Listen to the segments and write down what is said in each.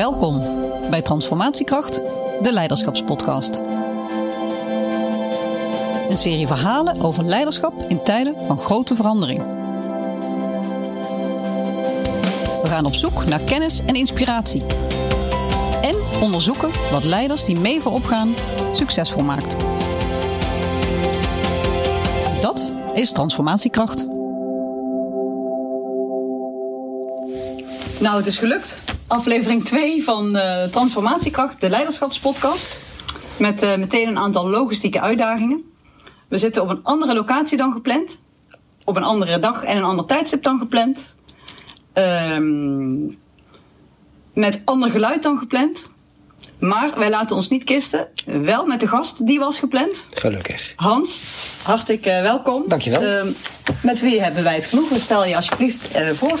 Welkom bij Transformatiekracht, de Leiderschapspodcast. Een serie verhalen over leiderschap in tijden van grote verandering. We gaan op zoek naar kennis en inspiratie. En onderzoeken wat leiders die mee voorop gaan succesvol maakt. Dat is transformatiekracht. Nou, het is gelukt. Aflevering 2 van uh, Transformatiekracht, de Leiderschapspodcast. Met uh, meteen een aantal logistieke uitdagingen. We zitten op een andere locatie dan gepland. Op een andere dag en een ander tijdstip dan gepland. Um, met ander geluid dan gepland. Maar wij laten ons niet kisten. Wel met de gast die was gepland. Gelukkig. Hans, hartelijk uh, welkom. Dankjewel. Uh, met wie hebben wij het genoegen? Stel je alsjeblieft voor.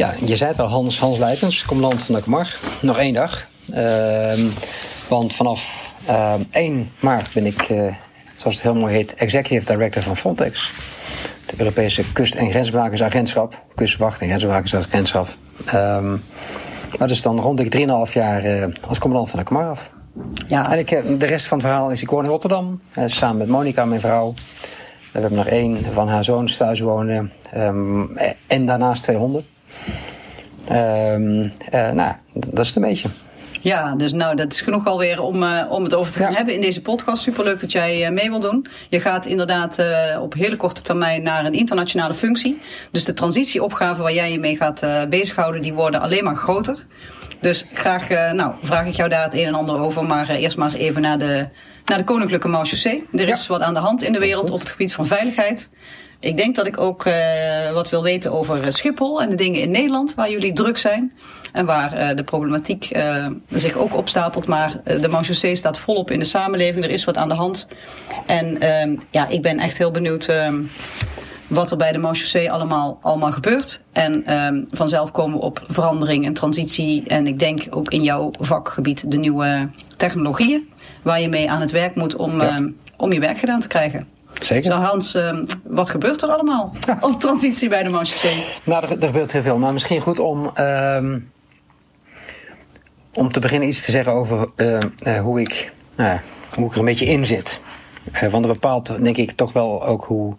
Ja, je zei het al, Hans, Hans Leitens, commandant van de Kamar. Nog één dag. Uh, want vanaf 1 maart ben ik, uh, zoals het heel mooi heet, Executive Director van Frontex. Het Europese Kust- en Grensbewakersagentschap. Kustwacht- en Grensbewakersagentschap. Um, maar dus dan rond ik 3,5 jaar uh, als commandant van de Kamar af. Ja. En ik, de rest van het verhaal is ik woon in Rotterdam. samen met Monica, mijn vrouw. We hebben nog één van haar zoons thuis wonen. Um, en daarnaast twee honden. Um, uh, nou, dat is het een beetje. Ja, dus nou, dat is genoeg alweer om, uh, om het over te gaan ja. hebben in deze podcast. Superleuk dat jij uh, mee wil doen. Je gaat inderdaad uh, op hele korte termijn naar een internationale functie. Dus de transitieopgaven waar jij je mee gaat bezighouden, die worden alleen maar groter. Dus graag nou, vraag ik jou daar het een en ander over. Maar eerst maar eens even naar de, naar de Koninklijke Marechaussee. Er is wat aan de hand in de wereld op het gebied van veiligheid. Ik denk dat ik ook wat wil weten over Schiphol en de dingen in Nederland waar jullie druk zijn. En waar uh, de problematiek uh, zich ook opstapelt. Maar de Marechaussee staat volop in de samenleving. Er is wat aan de hand. En ja, ik ben echt heel benieuwd wat er bij de Marechaussee allemaal, allemaal gebeurt. En um, vanzelf komen we op verandering en transitie. En ik denk ook in jouw vakgebied de nieuwe technologieën. Waar je mee aan het werk moet om, ja. um, om je werk gedaan te krijgen. Zeker. Zo Hans, wat gebeurt er allemaal op transitie bij de Marchaussee? Nou, er, er, gebeurt heel veel. Maar misschien goed om, om te beginnen iets te zeggen over uh, hoe, ik, hoe ik er een beetje in zit. want dat bepaalt, denk ik, toch wel ook hoe,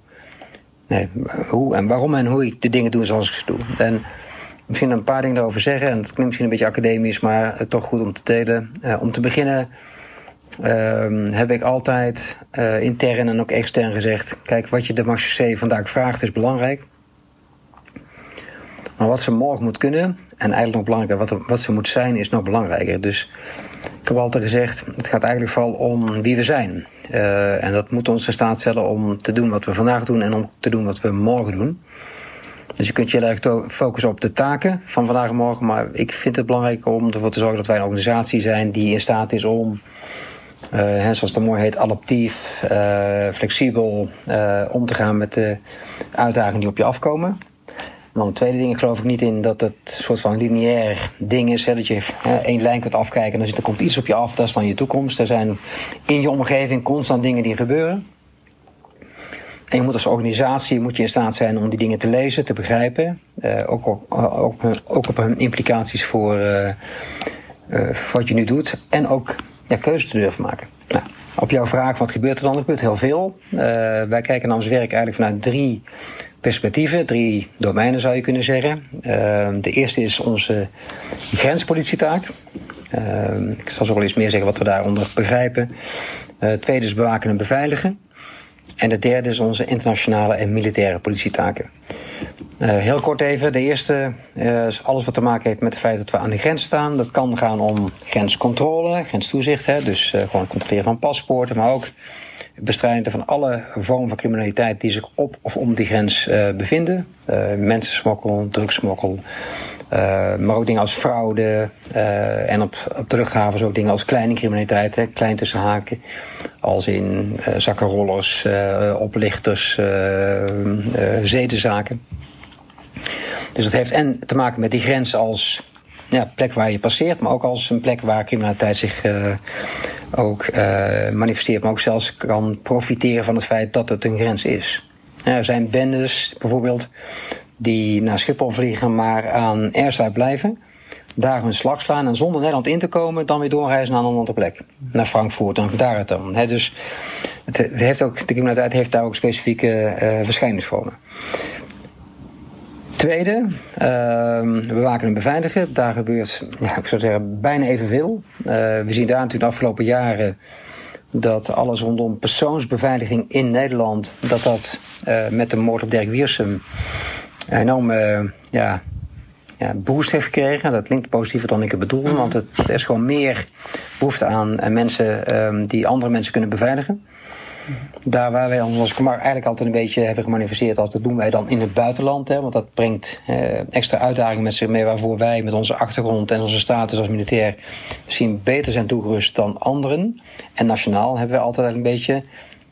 nee, hoe en waarom en hoe ik de dingen doe zoals ik ze doe. En misschien een paar dingen erover zeggen. En het klinkt misschien een beetje academisch, maar toch goed om te delen. om te beginnen Um, heb ik altijd intern en ook extern gezegd: kijk, wat je de Marchaussee vandaag vraagt is belangrijk. Maar wat ze morgen moet kunnen, en eigenlijk nog belangrijker, wat, wat ze moet zijn, is nog belangrijker. Dus ik heb altijd gezegd: het gaat eigenlijk vooral om wie we zijn. Uh, en dat moet ons in staat stellen om te doen wat we vandaag doen en om te doen wat we morgen doen. Dus je kunt je heel erg focussen op de taken van vandaag en morgen. Maar ik vind het belangrijk om ervoor te zorgen dat wij een organisatie zijn die in staat is om. Uh, zoals het mooi heet, adaptief, uh, flexibel om te gaan met de uitdagingen die op je afkomen. Dan het tweede ding, geloof ik niet in dat het een soort van lineair ding is. Hè, dat je één lijn kunt afkijken en dan zit, er komt iets op je af, dat is dan je toekomst. Er zijn in je omgeving constant dingen die gebeuren. En je moet als organisatie moet je in staat zijn om die dingen te lezen, te begrijpen. ook, op, ook, ook op hun implicaties voor wat je nu doet. En ook ja, keuze te durven maken. Nou, op jouw vraag, wat gebeurt er dan? Er gebeurt heel veel. Wij kijken naar ons werk eigenlijk vanuit drie perspectieven, drie domeinen zou je kunnen zeggen. Uh, de eerste is onze grenspolitietaak. Uh, ik zal zo wel eens meer zeggen wat we daaronder begrijpen. het tweede is bewaken en beveiligen. En de derde is onze internationale en militaire politietaken. Uh, heel kort even. De eerste uh, is alles wat te maken heeft met het feit dat we aan de grens staan. Dat kan gaan om grenscontrole, grenstoezicht. Hè, dus uh, gewoon controleren van paspoorten. Maar ook bestrijden van alle vormen van criminaliteit die zich op of om die grens bevinden. mensensmokkel, drugssmokkel. maar ook dingen als fraude. en op, op de ook dingen als kleine criminaliteit. Hè, klein tussen haken. Als in zakkenrollers, oplichters, zedenzaken. Dus dat heeft en te maken met die grens als ja, plek waar je passeert, maar ook als een plek waar criminaliteit zich uh, ook uh, manifesteert, maar ook zelfs kan profiteren van het feit dat het een grens is. Er zijn bendes bijvoorbeeld die naar Schiphol vliegen, maar aan airside blijven. daar hun slag slaan en zonder Nederland in te komen, dan weer doorreizen naar een andere plek. Naar Frankfurt en vandaar het dan. dus het, heeft ook, de criminaliteit heeft daar ook specifieke uh, verschijningsvormen. Tweede, uh, bewaken en beveiligen. Daar gebeurt, ja, ik zou zeggen, bijna evenveel. Uh, we zien daar natuurlijk de afgelopen jaren dat alles rondom persoonsbeveiliging in Nederland, dat dat uh, met de moord op Dirk Wiersum enorm ja, ja, boost heeft gekregen. Dat klinkt positiever dan ik het bedoel, mhm. want het, er is gewoon meer behoefte aan mensen um, die andere mensen kunnen beveiligen. Daar waar wij ons eigenlijk altijd een beetje hebben gemanifesteerd, als dat doen wij dan in het buitenland. Hè, want dat brengt eh, extra uitdagingen met zich mee, waarvoor wij met onze achtergrond en onze status als militair misschien beter zijn toegerust dan anderen. En nationaal hebben we altijd een beetje,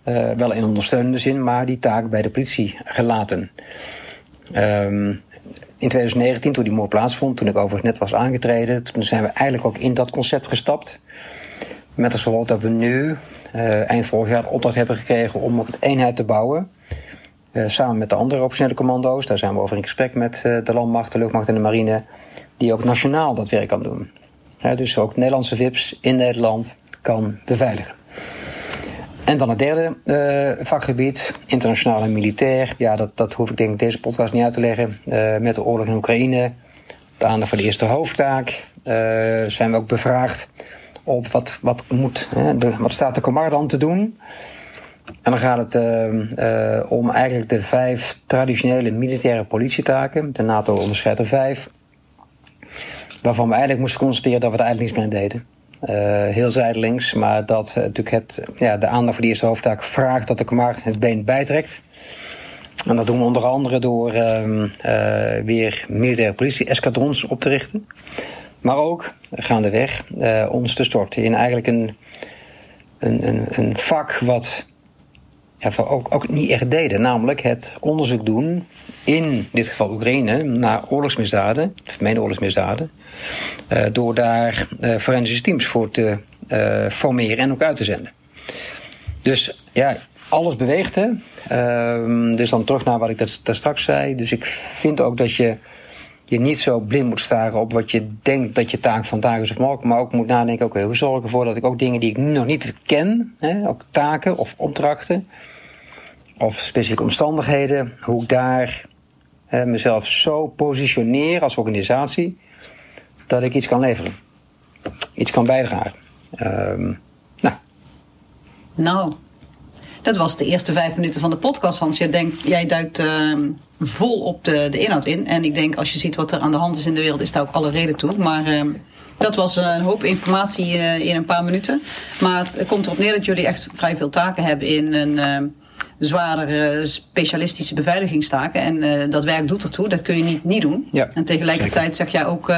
uh, wel in ondersteunende zin, maar die taak bij de politie gelaten. Um, in 2019, toen die moord plaatsvond, toen ik overigens net was aangetreden, toen zijn we eigenlijk ook in dat concept gestapt. Met als gevolg dat we nu, eind vorig jaar, opdracht hebben gekregen om een eenheid te bouwen. Uh, samen met de andere optionele commando's. Daar zijn we over in gesprek met uh, de landmacht, de luchtmacht en de marine. Die ook nationaal dat werk kan doen. dus ook Nederlandse VIP's in Nederland kan beveiligen. En dan het derde vakgebied, internationaal en militair. Ja, dat, dat hoef ik denk ik deze podcast niet uit te leggen. Met de oorlog in Oekraïne, de aandacht voor de eerste hoofdtaak. Zijn we ook bevraagd op wat, wat, moet, hè, wat staat de Comar dan te doen. En dan gaat het om eigenlijk de vijf traditionele militaire politietaken. De NATO onderscheidt er vijf. Waarvan we eigenlijk moesten constateren dat we er eigenlijk niets meer deden. Uh, heel zijdelings, maar dat natuurlijk het, ja, de aandacht voor die eerste hoofdtaak vraagt dat de Kamar het been bijtrekt. En dat doen we onder andere door uh, weer militaire politie-escadrons op te richten. Maar ook gaandeweg ons te storten in eigenlijk een, een, een, een vak wat ja, ook, ook niet echt deden. Namelijk het onderzoek doen, in dit geval Oekraïne, naar oorlogsmisdaden, vermeende oorlogsmisdaden. Uh, door daar uh, forensische teams voor te uh, formeren en ook uit te zenden. Dus ja, alles beweegt. Hè? Ehm, dus dan terug naar wat ik daar straks zei. Dus ik vind ook dat je je niet zo blind moet staren op wat je denkt dat je taak vandaag is of morgen. Maar ook moet nadenken, oké, hoe zorg ik ervoor dat ik ook dingen die ik nog niet ken, hè, ook taken of opdrachten, of specifieke omstandigheden, hoe ik daar mezelf zo positioneer als organisatie dat ik iets kan leveren. Iets kan bijdragen. Um, nou. Nou, dat was de eerste vijf minuten van de podcast, Hans. Jij, denkt, jij duikt uh, vol op de, de inhoud in. En ik denk, als je ziet wat er aan de hand is in de wereld, is daar ook alle reden toe. Maar uh, dat was een hoop informatie uh, in een paar minuten. Maar het komt erop neer dat jullie echt vrij veel taken hebben in een ehm, zwaardere specialistische beveiligingstaken. En uh, dat werk doet ertoe, dat kun je niet, niet doen. Ja, en tegelijkertijd zeg jij ook,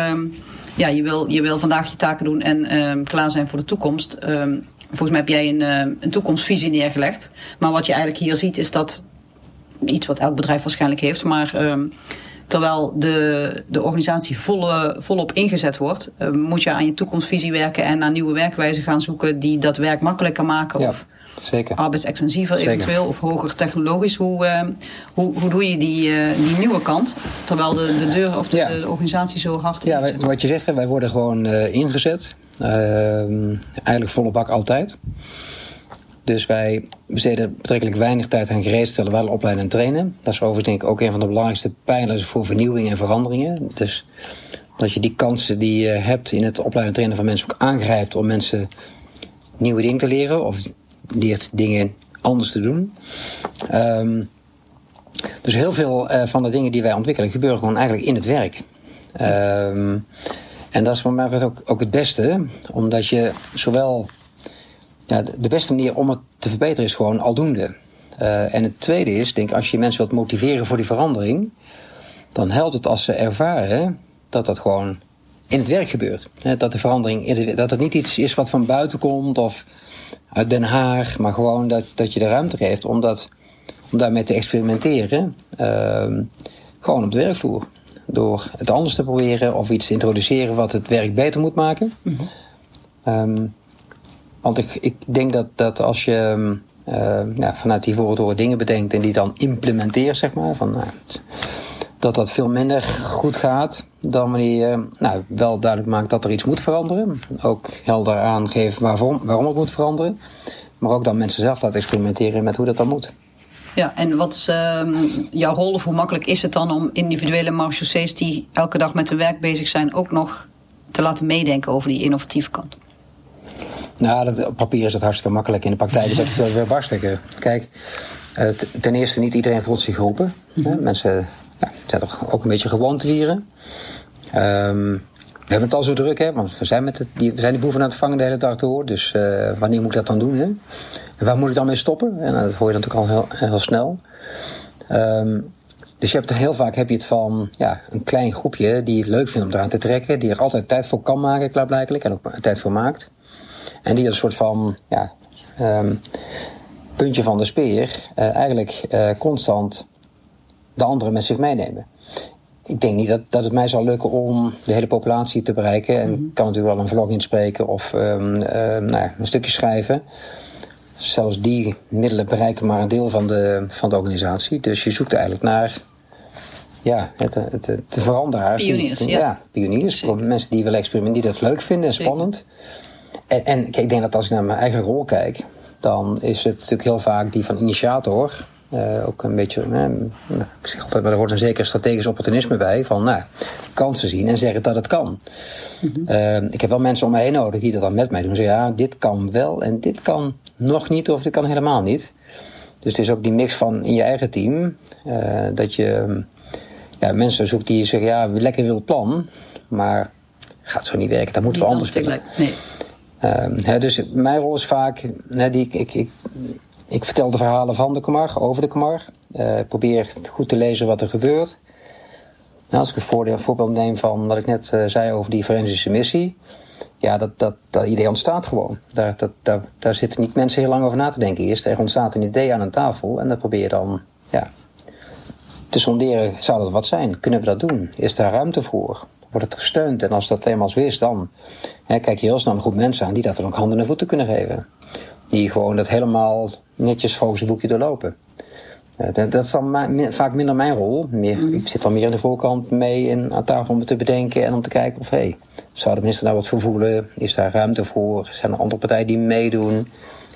ja, je wil, je wil vandaag je taken doen en klaar zijn voor de toekomst. Um, volgens mij heb jij een, uh, een toekomstvisie neergelegd. Maar wat je eigenlijk hier ziet is dat iets wat elk bedrijf waarschijnlijk heeft, maar um, terwijl de, de organisatie volle, volop ingezet wordt, uh, moet je aan je toekomstvisie werken en naar nieuwe werkwijzen gaan zoeken die dat werk makkelijker maken. Ja. Of Zeker. arbeidsextensiever eventueel of hoger technologisch. Hoe, uh, hoe, hoe doe je die, uh, die nieuwe kant terwijl de, de deur of de, ja. de organisatie zo hard Ja, wij, wat je zegt, wij worden gewoon ingezet. Eigenlijk volle bak altijd. Dus wij besteden betrekkelijk weinig tijd aan gereedstellen, wel opleiden en trainen. Dat is overigens denk ik ook een van de belangrijkste pijlers voor vernieuwing en veranderingen. Dus dat je die kansen die je hebt in het opleiden en trainen van mensen ook aangrijpt om mensen nieuwe dingen te leren of leert dingen anders te doen. Um, dus heel veel uh, van de dingen die wij ontwikkelen gebeuren gewoon eigenlijk in het werk. Um, en dat is voor mij ook, ook het beste, omdat je zowel. Ja, de beste manier om het te verbeteren is gewoon aldoende. Uh, en het tweede is, denk als je mensen wilt motiveren voor die verandering, dan helpt het als ze ervaren dat dat gewoon in het werk gebeurt. Dat de verandering, dat het niet iets is wat van buiten komt of uit Den Haag, maar gewoon dat, dat je de ruimte geeft om, dat, om daarmee te experimenteren. Uh, gewoon op de werkvloer. Door het anders te proberen of iets te introduceren wat het werk beter moet maken. Mm -hmm. um, want ik, ik denk dat, dat als je uh, ja, vanuit die voorhoren dingen bedenkt en die dan implementeert, zeg maar. Van, nou, dat dat veel minder goed gaat dan wanneer je nou, wel duidelijk maakt dat er iets moet veranderen. Ook helder aangeven waarom, waarom het moet veranderen. Maar ook dan mensen zelf laten experimenteren met hoe dat dan moet. Ja, en wat is uh, jouw rol of hoe makkelijk is het dan om individuele marechaussées die elke dag met hun werk bezig zijn ook nog te laten meedenken over die innovatieve kant? Nou, dat, op papier is dat hartstikke makkelijk. In de praktijk is dat veel weer barstikken. Kijk, uh, ten eerste niet iedereen voelt zich geroepen. Mm -hmm. Mensen ja, zijn toch ook een beetje gewoontedieren. Um, we hebben het al zo druk, hè, want we zijn, met het, die, we zijn die boeven aan het vangen de hele dag door. Dus uh, wanneer moet ik dat dan doen? Hè? En waar moet ik dan mee stoppen? En dat hoor je natuurlijk al heel, heel snel. Um, dus je hebt heel vaak heb je het van ja, een klein groepje die het leuk vindt om eraan te trekken. Die er altijd tijd voor kan maken, klaarblijkelijk. En ook tijd voor maakt. En die een soort van ja, um, puntje van de speer uh, eigenlijk constant de anderen met zich meenemen ik denk niet dat, dat het mij zal lukken om de hele populatie te bereiken. En ik mm -hmm. kan natuurlijk wel een vlog inspreken of um, uh, nou ja, een stukje schrijven. Zelfs die middelen bereiken maar een deel van de, van de organisatie. Dus je zoekt eigenlijk naar ja, het, het, het, de veranderaars. Pioniers, die, ja. ja. pioniers. Zeker. Mensen die willen experimenteren, die dat leuk vinden en spannend. En, en kijk, ik denk dat als ik naar mijn eigen rol kijk, dan is het natuurlijk heel vaak die van initiator. Uh, ook een beetje, uh, ik zeg altijd, maar er hoort een zeker strategisch opportunisme bij. Van nou, kansen zien en zeggen dat het kan. Mm -hmm. uh, ik heb wel mensen om mij heen nodig die dat dan met mij doen. Zeggen ja, dit kan wel en dit kan nog niet of dit kan helemaal niet. Dus het is ook die mix van in je eigen team. dat je ja, mensen zoekt die zeggen ja, lekker wil het plan. Maar gaat zo niet werken, dat moeten niet we anders doen. Nee. He, dus mijn rol is vaak, he, die, ik, ik ik vertel de verhalen van de Kamar, over de Kamar. Uh, probeer goed te lezen wat er gebeurt. Nou, als ik een voorbeeld neem van wat ik net uh, zei over die forensische missie. Ja, dat, dat, dat idee ontstaat gewoon. Daar, dat, daar, daar zitten niet mensen heel lang over na te denken eerst. Er ontstaat een idee aan een tafel en dat probeer je dan ja, te sonderen. Zou dat wat zijn? Kunnen we dat doen? Is daar ruimte voor? Wordt het gesteund? En als dat eenmaal zo is, dan hè, kijk je heel snel een groep mensen aan die dat dan ook handen en voeten kunnen geven die gewoon dat helemaal netjes volgens het boekje doorlopen. Uh, dat, dat, is dan vaak minder mijn rol. Meer, mm. Ik zit dan meer aan de voorkant mee in, aan tafel om te bedenken en om te kijken of, hé, hey, zou de minister daar wat voor voelen? Is daar ruimte voor? Zijn er andere partijen die meedoen?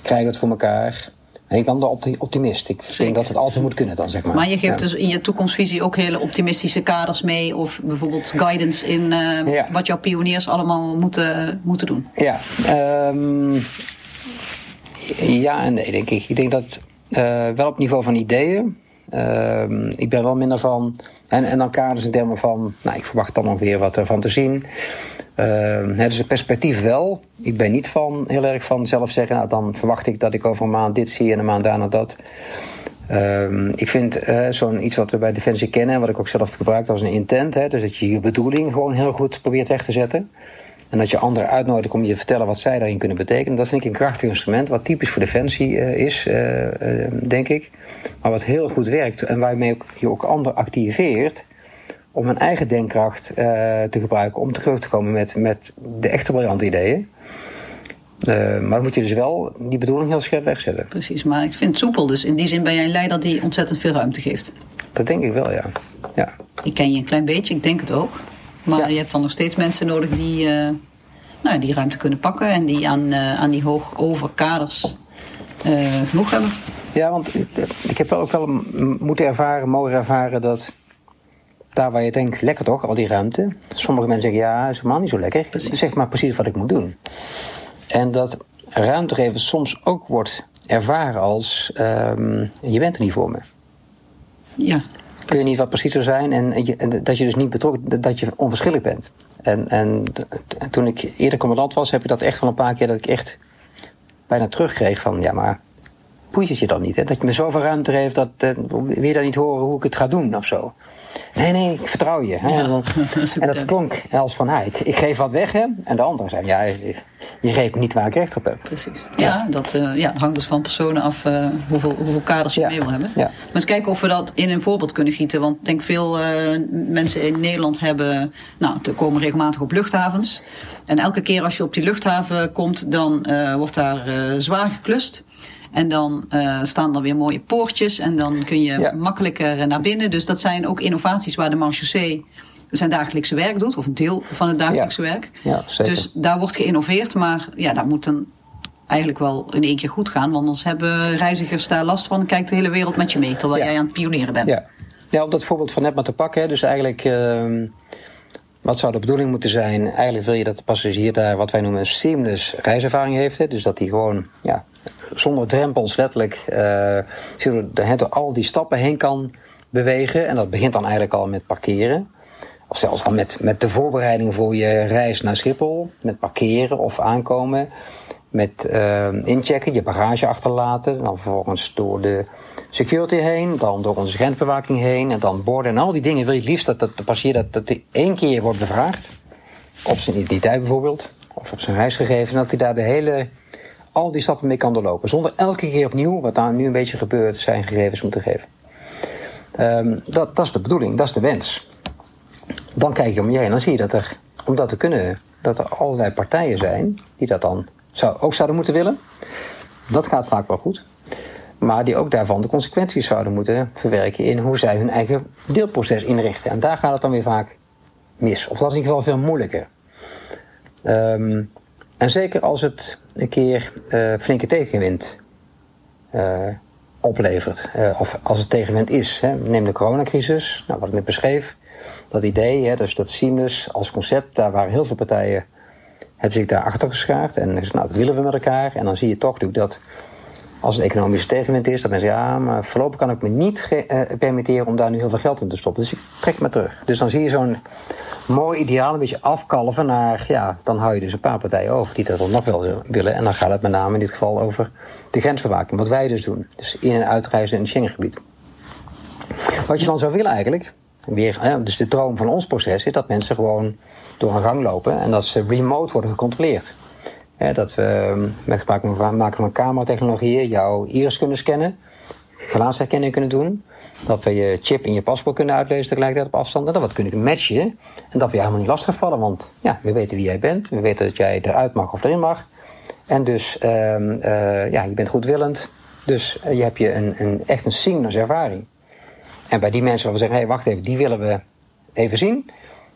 Krijgen het voor elkaar? En ik ben de optimist. Ik Zeker. denk dat het altijd moet kunnen dan, zeg maar. Maar je geeft ja. dus in je toekomstvisie ook hele optimistische kaders mee... of bijvoorbeeld guidance in uh, ja. wat jouw pioniers allemaal moeten, moeten doen. Ja, um, ja en nee, denk ik. Ik denk dat uh, wel op niveau van ideeën. Uh, ik ben wel minder van. En, en dan kaders in termen van. Nou, ik verwacht dan ongeveer wat ervan te zien. Uh, het is een perspectief wel. Ik ben niet van heel erg van zelf zeggen. Nou, dan verwacht ik dat ik over een maand dit zie en een maand daarna dat. Uh, ik vind uh, zo'n iets wat we bij Defensie kennen, wat ik ook zelf gebruik als een intent. Hè, dus dat je je bedoeling gewoon heel goed probeert weg te zetten. En dat je anderen uitnodigt om je te vertellen wat zij daarin kunnen betekenen. Dat vind ik een krachtig instrument, wat typisch voor defensie uh, is, uh, uh, denk ik. Maar wat heel goed werkt en waarmee je ook anderen activeert om hun eigen denkkracht te gebruiken om terug te komen met, met de echte briljante ideeën. maar dan moet je dus wel die bedoeling heel scherp wegzetten. Precies, maar ik vind het soepel. Dus in die zin ben jij een leider die ontzettend veel ruimte geeft. Dat denk ik wel, ja. ja. Ik ken je een klein beetje, ik denk het ook. Maar ja. je hebt dan nog steeds mensen nodig die, uh, nou, die ruimte kunnen pakken en die aan, uh, aan die hoog over kaders uh, genoeg hebben. Ja, want ik heb wel ook wel moeten ervaren, mogen ervaren dat daar waar je denkt, lekker toch, al die ruimte. Sommige mensen zeggen, ja, is helemaal niet zo lekker. Precies. Zeg maar precies wat ik moet doen. En dat ruimte geven soms ook wordt ervaren als, um, je bent er niet voor me. Ja. Kun je niet wat precies zo zijn en, je, en, dat je dus niet betrokken, dat je onverschillig bent. En, en toen ik eerder commandant was, heb ik dat echt wel een paar keer dat ik echt bijna terugkreeg van ja, maar je dan niet? Hè? Dat je me zoveel ruimte geeft, dat uh, wil je dan niet horen hoe ik het ga doen of zo? Nee, nee, ik vertrouw je. Hè? Ja, en, dan, dat en, dat klonk als van, ah, ik, ik, geef wat weg. Hè? En de andere zei, ja, je, je geeft niet waar ik recht op heb. Precies. Ja, ja dat uh, ja, het hangt dus van personen af uh, hoeveel, hoeveel kaders je ja. mee wil hebben. Maar eens kijken of we dat in een voorbeeld kunnen gieten. Want ik denk veel mensen in Nederland hebben, nou, komen regelmatig op luchthavens. En elke keer als je op die luchthaven komt, dan wordt daar zwaar geklust. En dan uh, staan er weer mooie poortjes. En dan kun je makkelijker naar binnen. Dus dat zijn ook innovaties waar de Marchaussee zijn dagelijkse werk doet. Of een deel van het dagelijkse werk. Ja, zeker. Dus daar wordt geïnnoveerd. Maar ja, daar moet dan eigenlijk wel in één keer goed gaan. Want anders hebben reizigers daar last van. Kijkt de hele wereld met je mee terwijl jij aan het pionieren bent. Ja. ja, op dat voorbeeld van net maar te pakken. Dus eigenlijk, uh, wat zou de bedoeling moeten zijn? Eigenlijk wil je dat de passagier daar wat wij noemen een seamless reiservaring heeft. Hè? Dus dat hij gewoon ja, zonder drempels letterlijk uh, door al die stappen heen kan bewegen. En dat begint dan eigenlijk al met parkeren. Of zelfs al met, met de voorbereiding voor je reis naar Schiphol. Met parkeren of aankomen met uh, inchecken, je bagage achterlaten. Dan vervolgens door de security heen, dan door onze grensbewaking heen en dan borden. En al die dingen wil je het liefst dat, dat de passagier dat, dat één keer wordt bevraagd. Op zijn identiteit bijvoorbeeld, of op zijn reisgegeven. Dat hij daar de hele, al die stappen mee kan doorlopen. Zonder elke keer opnieuw, wat daar nu een beetje gebeurt, zijn gegevens moeten geven. Um, dat, dat is de bedoeling, dat is de wens. Dan kijk je om je heen en dan zie je dat er, om dat te kunnen, dat er allerlei partijen zijn die dat dan zou, ook zouden moeten willen. Dat gaat vaak wel goed. Maar die ook daarvan de consequenties zouden moeten verwerken in hoe zij hun eigen deelproces inrichten. En daar gaat het dan weer vaak mis. Of dat is in ieder geval veel moeilijker. Um, en zeker als het een keer uh, flinke tegenwind uh, oplevert. Uh, of als het tegenwind is. Hè. Neem de coronacrisis, nou, wat ik net beschreef. Dat idee, hè, dus dat seamless als concept, daar waren heel veel partijen hebben zich daar achter geschaard. En nou, dat willen we met elkaar. En dan zie je toch dat als een economische tegenwind is, dat mensen ja, maar voorlopig kan ik me niet uh, permitteren om daar nu heel veel geld in te stoppen. Dus ik trek me terug. Dus dan zie je zo'n mooi ideaal een beetje afkalven naar, ja, dan hou je dus een paar partijen over die dat dan nog wel willen. En dan gaat het met name in dit geval over de grensbewaking, wat wij dus doen. Dus in- en uitreizen in het Schengengebied. Wat je dan zou willen eigenlijk, weer, dus de droom van ons proces is dat mensen gewoon door een gang lopen en dat ze remote worden gecontroleerd. Dat we ehm, met gebruik maken van cameratechnologieën jouw iris kunnen scannen, gelaatsherkenning kunnen doen, dat we je chip in je paspoort kunnen uitlezen tegelijkertijd op afstand en dat we het kunnen matchen en dat we je helemaal niet lastigvallen, want ja, we weten wie jij bent, we weten dat jij eruit mag of erin mag en dus uh, uh, ja, je bent goedwillend, dus uh, je hebt je een, een, echt een seamless ervaring. En bij die mensen waar we zeggen, hé, hey, wacht even, die willen we even zien.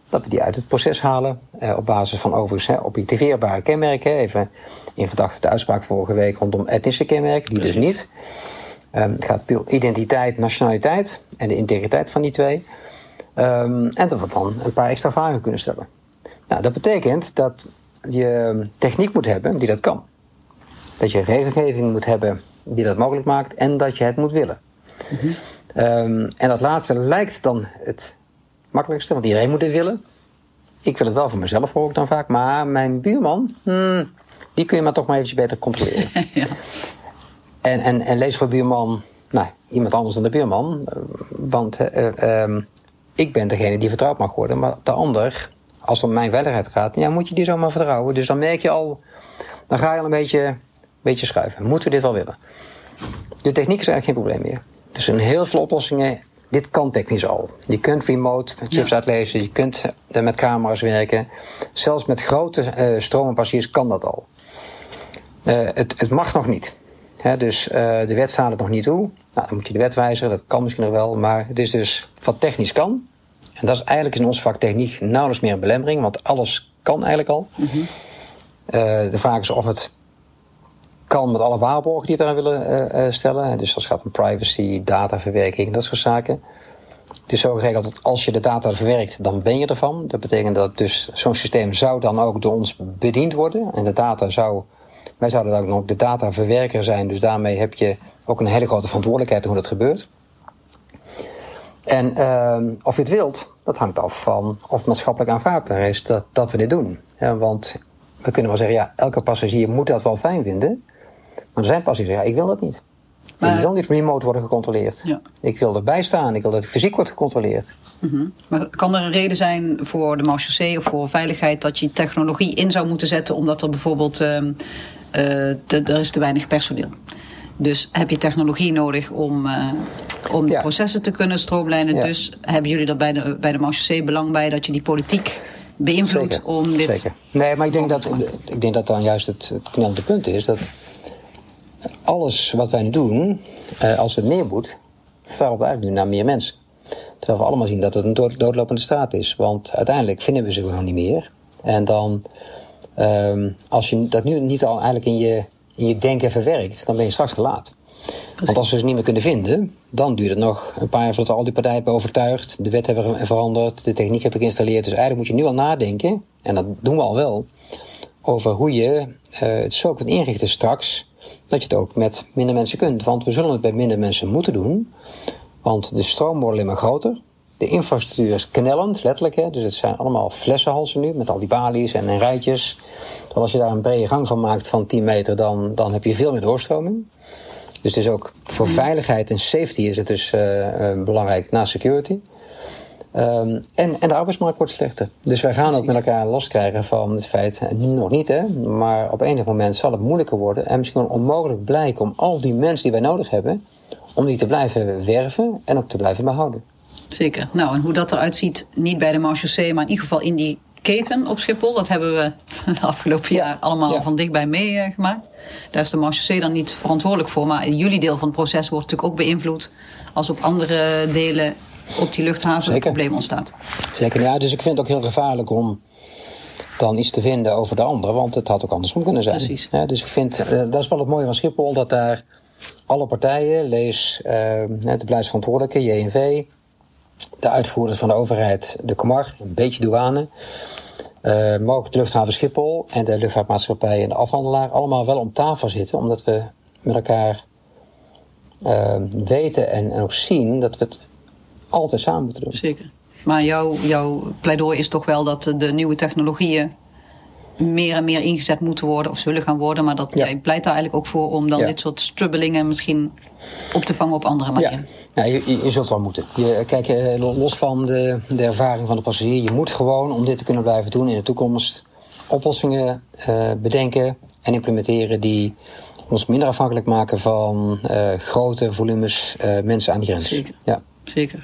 Dat we die uit het proces halen. Eh, op basis van overigens hè, objectiveerbare kenmerken. Even in gedachten de uitspraak vorige week rondom etnische kenmerken. Die Precies. dus niet. Um, het gaat puur identiteit, nationaliteit en de integriteit van die twee. Um, en dat we dan een paar extra vragen kunnen stellen. Nou, dat betekent dat je techniek moet hebben die dat kan. Dat je regelgeving moet hebben die dat mogelijk maakt en dat je het moet willen. Mm -hmm. Um, en dat laatste lijkt dan het makkelijkste, want iedereen moet dit willen. Ik wil het wel voor mezelf, hoor ik dan vaak. Maar mijn buurman, hmm, die kun je maar toch maar eventjes beter controleren. ja. en, en, en lees voor buurman, nou, iemand anders dan de buurman. Want uh, um, ik ben degene die vertrouwd mag worden. Maar de ander, als het om mijn veiligheid gaat, ja, moet je die zomaar vertrouwen. Dus dan merk je al, dan ga je al een beetje, een beetje schuiven. Moeten we dit wel willen? De techniek is eigenlijk geen probleem meer. Er zijn heel veel oplossingen. Dit kan technisch al. Je kunt remote chips ja. uitlezen, je kunt met camera's werken. Zelfs met grote uh, stromen passagiers kan dat al. Uh, het, het, mag nog niet. He, dus uh, de wet staat het nog niet toe. Nou, dan moet je de wet wijzigen, dat kan misschien nog wel. Maar het is dus wat technisch kan. En dat is eigenlijk in ons vak techniek nauwelijks meer een belemmering, want alles kan eigenlijk al. Mm -hmm. de vraag is of het kan met alle waarborgen die we daar willen uh, stellen. Dus als het gaat om privacy, dataverwerking, dat soort zaken. Het is zo geregeld dat als je de data verwerkt, dan ben je ervan. Dat betekent dat dus zo'n systeem zou dan ook door ons bediend worden. En de data zou, wij zouden dan ook de dataverwerker zijn. Dus daarmee heb je ook een hele grote verantwoordelijkheid hoe dat gebeurt. En uh, of je het wilt, dat hangt af van of maatschappelijk aanvaardbaar is dat, dat we dit doen. Ja, want we kunnen wel zeggen, ja, elke passagier moet dat wel fijn vinden. Maar er zijn passagiers ja, ik wil dat niet. Maar, ik wil niet remote worden gecontroleerd. Ja. Ik wil erbij staan. Ik wil dat ik fysiek wordt gecontroleerd. Mm -hmm. Maar kan er een reden zijn voor de Marchaussee of voor veiligheid dat je technologie in zou moeten zetten omdat er bijvoorbeeld uh, uh, te, er is te weinig personeel? Dus heb je technologie nodig om, uh, om de ja. processen te kunnen stroomlijnen. Ja. Dus hebben jullie er bij de, bij de belang bij dat je die politiek beïnvloedt om dit. Zeker. Nee, maar ik denk dat, ik denk dat dan juist het, het knellende punt is dat alles wat wij nu doen, uh, als het meer moet, vertalen we eigenlijk nu naar meer mensen. Terwijl we allemaal zien dat het een doodlopende straat is. Want uiteindelijk vinden we ze gewoon niet meer. En dan, um, als je dat nu niet al eigenlijk in je, in je denken verwerkt, dan ben je straks te laat. Want als we ze niet meer kunnen vinden, dan duurt het nog een paar jaar voordat we al die partijen hebben overtuigd. De wet hebben veranderd, de techniek heb ik geïnstalleerd. Dus eigenlijk moet je nu al nadenken, en dat doen we al wel, over hoe je uh, het zo kunt inrichten straks. Dat je het ook met minder mensen kunt. Want we zullen het bij minder mensen moeten doen. Want de stroom wordt alleen maar groter. De infrastructuur is knellend, letterlijk. Hè? Dus het zijn allemaal flessenhalsen nu, met al die balies en, rijtjes. Dus als je daar een brede gang van maakt van 10 meter, dan, dan heb je veel meer doorstroming. Dus het is ook voor veiligheid en safety is het dus uh, uh, belangrijk na security. Um, en, en de arbeidsmarkt wordt slechter. Dus wij gaan Precies. ook met elkaar last krijgen van het feit, nu nog niet hè, maar op enig moment zal het moeilijker worden en misschien onmogelijk blijken om al die mensen die wij nodig hebben, om die te blijven werven en ook te blijven behouden. Zeker. Nou, en hoe dat eruit ziet, niet bij de Marchaussee, maar in ieder geval in die keten op Schiphol. Dat hebben we de afgelopen jaar allemaal van dichtbij meegemaakt. Daar is de Marchaussee dan niet verantwoordelijk voor. Maar jullie deel van het proces wordt natuurlijk ook beïnvloed als op andere delen op die luchthaven een probleem ontstaat. Zeker, ja. Dus ik vind het ook heel gevaarlijk om dan iets te vinden over de ander, want het had ook andersom kunnen zijn. Precies. Ja, dus ik vind, uh, dat is wel het mooie van Schiphol, dat daar alle partijen, lees uh, de beleidsverantwoordelijke, JNV, de uitvoerders van de overheid, de Comar, een beetje douane, uh, maar ook de luchthaven Schiphol en de luchtvaartmaatschappij en de afhandelaar, allemaal wel om tafel zitten, omdat we met elkaar uh, weten en ook zien dat we het altijd samen moeten doen. Zeker. Maar jouw, jouw pleidooi is toch wel dat de nieuwe technologieën meer en meer ingezet moeten worden of zullen gaan worden. Maar dat, jij pleit daar eigenlijk ook voor om dan dit soort strubbelingen misschien op te vangen op andere manieren. Ja, ja je, je, zult wel moeten. Je, kijk, eh, los van de, de ervaring van de passagier, je moet gewoon om dit te kunnen blijven doen in de toekomst oplossingen uh, bedenken en implementeren die ons minder afhankelijk maken van uh, grote volumes mensen aan die grens. Zeker. Ja. Zeker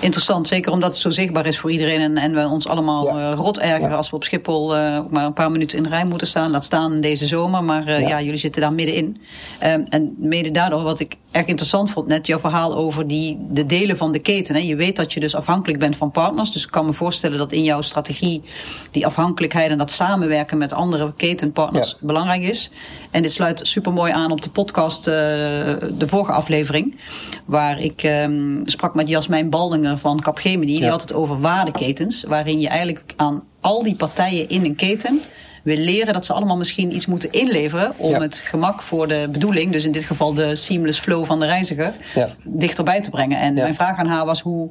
interessant. Zeker omdat het zo zichtbaar is voor iedereen. En, en we ons allemaal ja. uh, rot ergeren als we op Schiphol uh, maar een paar minuten in de rij moeten staan. Laat staan deze zomer. Maar uh, ja. ja. jullie zitten daar middenin. Um, en mede daardoor, wat ik erg interessant vond, net jouw verhaal over die, de delen van de keten. Hè. Je weet dat je dus afhankelijk bent van partners. Dus ik kan me voorstellen dat in jouw strategie die afhankelijkheid en dat samenwerken met andere ketenpartners ja. belangrijk is. En dit sluit super mooi aan op de podcast, de vorige aflevering. Waar ik um, sprak met Jasmijn Baldinger van Capgemini. Die ja. had het over waardeketens. Waarin je eigenlijk aan al die partijen in een keten wil leren dat ze allemaal misschien iets moeten inleveren om ja. het gemak voor de bedoeling, dus in dit geval de seamless flow van de reiziger, ja. dichterbij te brengen. En mijn vraag aan haar was hoe.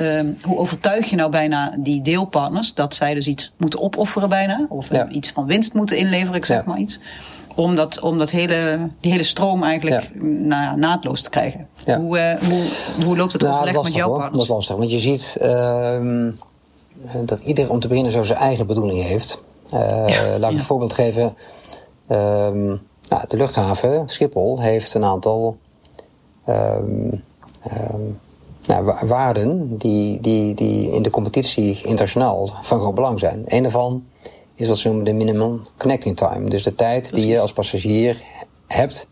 Um, hoe overtuig je nou bijna die deelpartners dat zij dus iets moeten opofferen bijna? Of iets van winst moeten inleveren, ik zeg maar iets om, dat, om dat hele, die hele stroom eigenlijk ja. na, naadloos te krijgen. Ja. Hoe, uh, hoe, hoe loopt het nou, overleg lastig, met jouw partners? Dat is lastig, want je ziet uh, dat ieder om te beginnen zo zijn eigen bedoeling heeft. Ja. Laat ik een voorbeeld geven. Um, nou, de luchthaven Schiphol heeft een aantal um, um, nou, waarden die, die, die in de competitie internationaal van groot belang zijn. Een daarvan is wat ze noemen de minimum connecting time. Dus de tijd die je als passagier hebt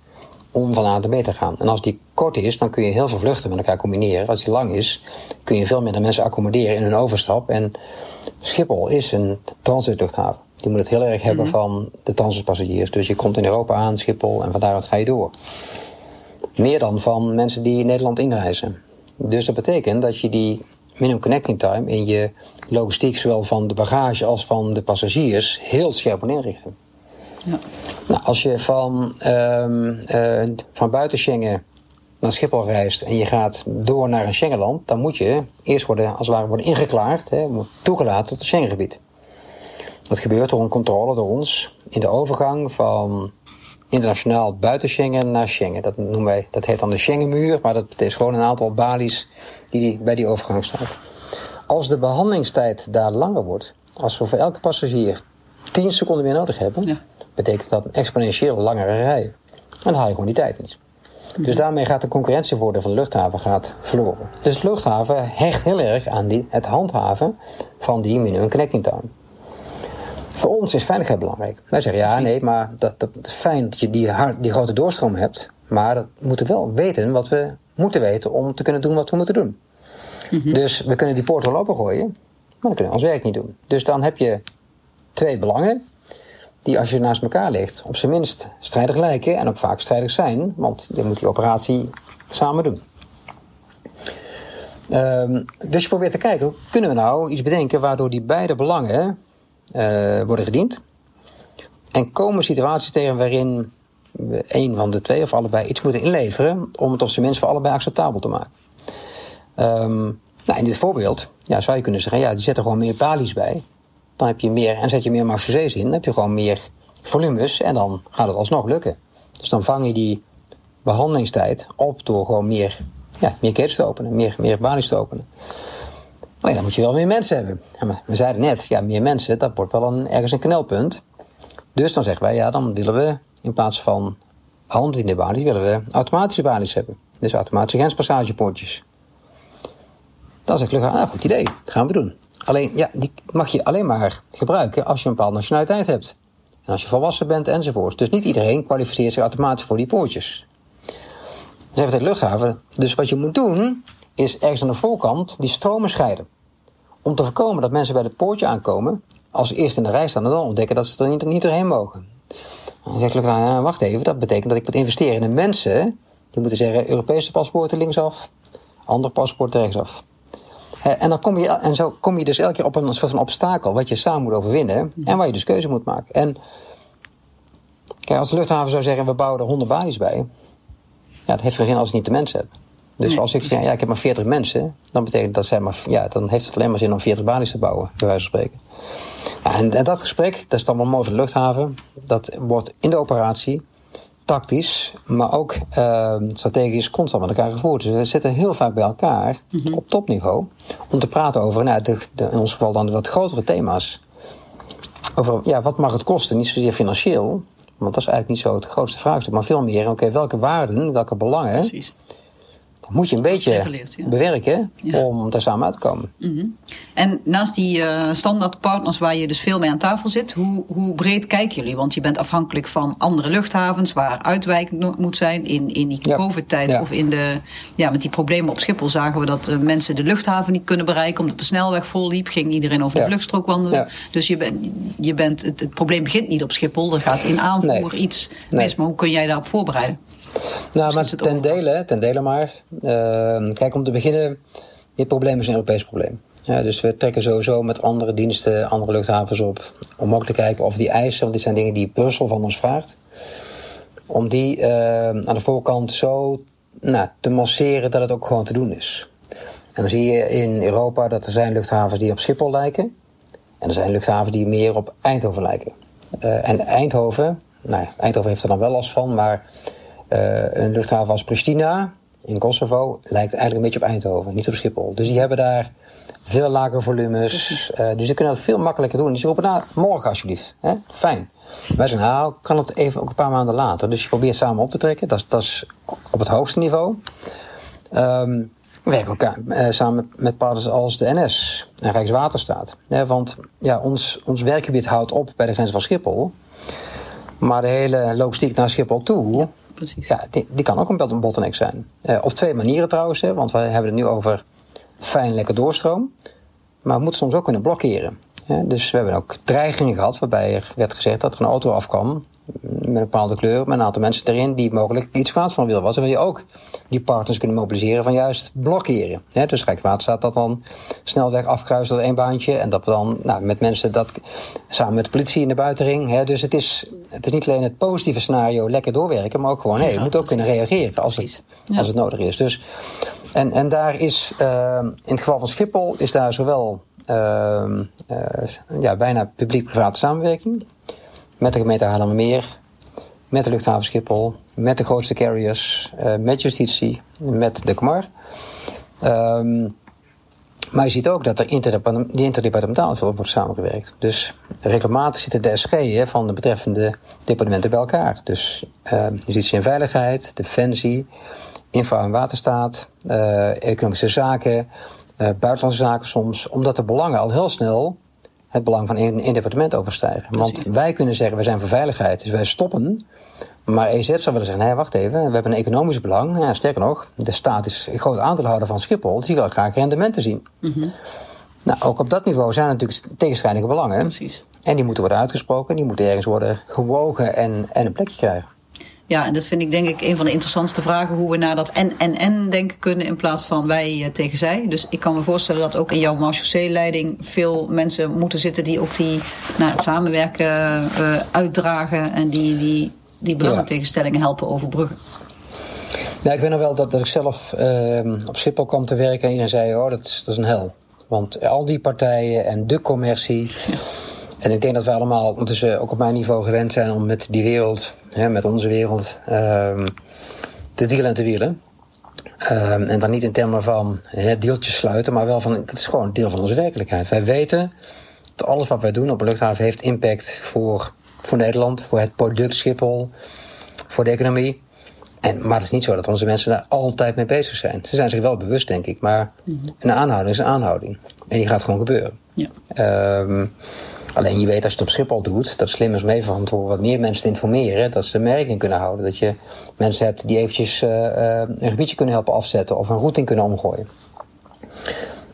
om van A naar B te gaan. En als die kort is, dan kun je heel veel vluchten met elkaar combineren. Als die lang is, kun je veel meer mensen accommoderen in een overstap. En Schiphol is een transitluchthaven. Die moet het heel erg hebben mm -hmm. van de transitpassagiers. Dus je komt in Europa aan, Schiphol, en van daaruit ga je door. Meer dan van mensen die Nederland inreizen. Dus dat betekent dat je die minimum connecting time in je logistiek, zowel van de bagage als van de passagiers, heel scherp moet inrichten. Ja. Nou, als je van, um, uh, van buiten Schengen naar Schiphol reist en je gaat door naar een Schengenland, dan moet je eerst worden, als het ware worden ingeklaard, hè, toegelaten tot het Schengengebied. Dat gebeurt door een controle door ons in de overgang van internationaal buiten Schengen naar Schengen. Dat noemen wij, dat heet dan de Schengenmuur, maar dat is gewoon een aantal balies die bij die overgang staat. Als de behandelingstijd daar langer wordt, als we voor elke passagier 10 seconden meer nodig hebben, ja. betekent dat een exponentieel langere rij. En dan haal je gewoon die tijd niet. Dus daarmee gaat de concurrentievoordeel van de luchthaven gaat verloren. Dus de luchthaven hecht heel erg aan die, het handhaven van die minimum connecting time. Voor ons is veiligheid belangrijk. Wij zeggen ja, nee, maar dat, dat is fijn dat je die, die grote doorstroom hebt. Maar we moeten wel weten wat we moeten weten om te kunnen doen wat we moeten doen. Mhm. Dus we kunnen die poort wel opengooien, maar dan kunnen we ons werk niet doen. Dus dan heb je twee belangen die als je naast elkaar ligt op zijn minst strijdig lijken en ook vaak strijdig zijn, want je moet die operatie samen doen. Um, dus je probeert te kijken, kunnen we nou iets bedenken waardoor die beide belangen worden gediend? En komen situaties tegen waarin we een van de twee of allebei iets moeten inleveren om het op zijn minst voor allebei acceptabel te maken? Um, nou, in dit voorbeeld ja, zou je kunnen zeggen, ja, die zetten gewoon meer palies bij. Dan heb je meer, en zet je meer marchesees in, dan heb je gewoon meer volumes en dan gaat het alsnog lukken. Dus dan vang je die behandelingstijd op door gewoon meer, ja, meer ketens te openen, meer, meer balies te openen. Alleen dan moet je wel meer mensen hebben. we zeiden net, ja, meer mensen, dat wordt wel een, ergens een knelpunt. Dus dan zeggen wij, ja, dan willen we in plaats van handbediende balies, willen we automatische balies hebben. Dus automatische grenspassagepoortjes. Dan zegt Luchthansa, nou, goed idee, dat gaan we doen. Alleen, ja, die mag je alleen maar gebruiken als je een bepaalde nationaliteit hebt. En als je volwassen bent enzovoort. Dus niet iedereen kwalificeert zich automatisch voor die poortjes. Dan zeggen de luchthaven. Dus wat je moet doen, is ergens aan de voorkant die stromen scheiden. Om te voorkomen dat mensen bij het poortje aankomen, als ze eerst in de rij staan en dan ontdekken dat ze er niet, niet doorheen mogen. Dan zegt Luchthaven, wacht even, dat betekent dat ik moet investeren in de mensen. Die moeten zeggen, Europese paspoorten linksaf, andere paspoorten rechtsaf. En, dan kom je, en zo kom je dus elke keer op een soort van obstakel wat je samen moet overwinnen en waar je dus keuze moet maken. En kijk, als de luchthaven zou zeggen: we bouwen er 100 balies bij, ja, dat heeft geen als je niet de mensen hebt. Dus als ik zeg, ja, ik heb maar 40 mensen, dan betekent dat zij maar, ja, dan heeft het alleen maar zin om 40 balies te bouwen, bij wijze van spreken. Ja, en, en, dat gesprek, dat is dan wel mooi voor de luchthaven, dat wordt in de operatie tactisch, maar ook uh, strategisch constant met elkaar gevoerd. Dus we zitten heel vaak bij elkaar mhm. op topniveau om te praten over, nou, de, de, in ons geval dan wat grotere thema's. Over ja, wat mag het kosten, niet zozeer financieel, want dat is eigenlijk niet zo het grootste vraagstuk, maar veel meer, oké, welke waarden, welke belangen. Precies moet je een beetje bewerken om daar samen uit te komen. Mhm. En naast die uh, standaard partners waar je dus veel mee aan tafel zit, hoe, hoe breed kijken jullie? Want je bent afhankelijk van andere luchthavens waar uitwijking moet zijn. In, in die COVID-tijd of in de, ja, met die problemen op Schiphol zagen we dat uh, mensen de luchthaven niet kunnen bereiken omdat de snelweg vol liep. Ging iedereen over de vluchtstrook wandelen. Dus je, bent je bent, het, het, probleem begint niet op Schiphol. Er gaat in aanvoer iets mis. Maar hoe kun jij daarop voorbereiden? Nou, maar ten dele, ten dele maar. Uh, kijk, om te beginnen, dit probleem is een Europees probleem. Ja, dus we trekken sowieso met andere diensten, andere luchthavens op. Om ook te kijken of die eisen, want dit zijn dingen die Brussel van ons vraagt. Om die uh, aan de voorkant zo nou, te masseren dat het ook gewoon te doen is. En dan zie je in Europa dat er zijn luchthavens die op Schiphol lijken. En er zijn luchthavens die meer op Eindhoven lijken. Uh, en Eindhoven, nou ja, Eindhoven heeft er dan wel last van, maar een luchthaven als Pristina in Kosovo lijkt eigenlijk een beetje op Eindhoven, niet op Schiphol. Dus die hebben daar veel lager volumes. Uh, dus die kunnen dat veel makkelijker doen. Dus ze roepen, nou, morgen alsjeblieft. Hè? Fijn. Wij zeggen, nou, kan het even ook een paar maanden later. Dus je probeert samen op te trekken. Dat, dat is op het hoogste niveau. Um, we werken elkaar uh, samen met partners als de NS en Rijkswaterstaat. Ja, want ja, ons, ons werkgebied houdt op bij de grens van Schiphol. Maar de hele logistiek naar Schiphol toe precies. Ja, die, kan ook een bottleneck zijn. Uh, op twee manieren trouwens, hè, want we hebben het nu over fijn lekker doorstroom. Maar we moeten soms ook kunnen blokkeren. Dus we hebben ook dreigingen gehad waarbij er werd gezegd dat er een auto afkwam met een bepaalde kleur, met een aantal mensen erin die mogelijk iets kwaads van willen was. Dan wil je ook die partners kunnen mobiliseren van juist blokkeren. Hè? Dus Rijkswaterstaat dat dan snelweg afkruist door één baantje en dat we dan nou, met mensen dat samen met de politie in de buitenring. Dus het is, het is niet alleen het positieve scenario lekker doorwerken, maar ook gewoon, hé, je moet ook kunnen reageren als het, als het nodig is. Dus, en, en daar is, uh, in het geval van Schiphol, is daar zowel ja, bijna publiek-private samenwerking met de gemeente Haarlemmermeer, met de luchthaven Schiphol, met de grootste carriers, uh, met justitie, met de KMAR. Um, maar je ziet ook dat er interdepartementaal, veel wordt samengewerkt. Dus reclamatie zitten de SG hè, van de betreffende departementen bij elkaar. Dus uh, justitie en veiligheid, defensie, infra- en waterstaat, uh, economische zaken, buitenlandse zaken soms. Omdat de belangen al heel snel het belang van één, één departement overstijgen. Want wij kunnen zeggen, we zijn voor veiligheid, dus wij stoppen. Maar EZ zou willen zeggen, nee, wacht even, we hebben een economisch belang. Ja, sterker nog, de staat is een groot aandeelhouder van Schiphol, dus die wil graag rendementen zien. Mhm. Nou, ook op dat niveau zijn er natuurlijk tegenstrijdige belangen. Precies. En die moeten worden uitgesproken, die moeten ergens worden gewogen en, en een plekje krijgen. Ja, en dat vind ik denk ik een van de interessantste vragen. Hoe we naar dat en en en denken kunnen in plaats van wij eh, tegen zij. Dus ik kan me voorstellen dat ook in jouw marchaussee-leiding veel mensen moeten zitten die ook die nou, het samenwerken uh, uitdragen en die die, die belangentegenstellingen helpen overbruggen. Nou, ik weet nog wel dat, dat ik zelf uh, op Schiphol kwam te werken en iedereen zei: Oh, dat is, dat is een hel. Want al die partijen en de commercie. Ja. En ik denk dat we allemaal ondertussen ook op mijn niveau gewend zijn om met die wereld, hè, met onze wereld, um, te dealen en te wielen. Um, en dan niet in termen van deeltjes sluiten, maar wel van dat is gewoon een deel van onze werkelijkheid. Wij weten dat alles wat wij doen op een luchthaven heeft impact voor, voor Nederland, voor het product Schiphol, voor de economie. En, maar het is niet zo dat onze mensen daar altijd mee bezig zijn. Ze zijn zich wel bewust, denk ik. Maar een aanhouding is een aanhouding. En die gaat gewoon gebeuren. Ja. Um, alleen je weet als je het op Schiphol doet, dat slim is mee voor wat meer mensen te informeren, dat ze er rekening kunnen houden. Dat je mensen hebt die eventjes uh, een gebiedje kunnen helpen afzetten of een routing kunnen omgooien.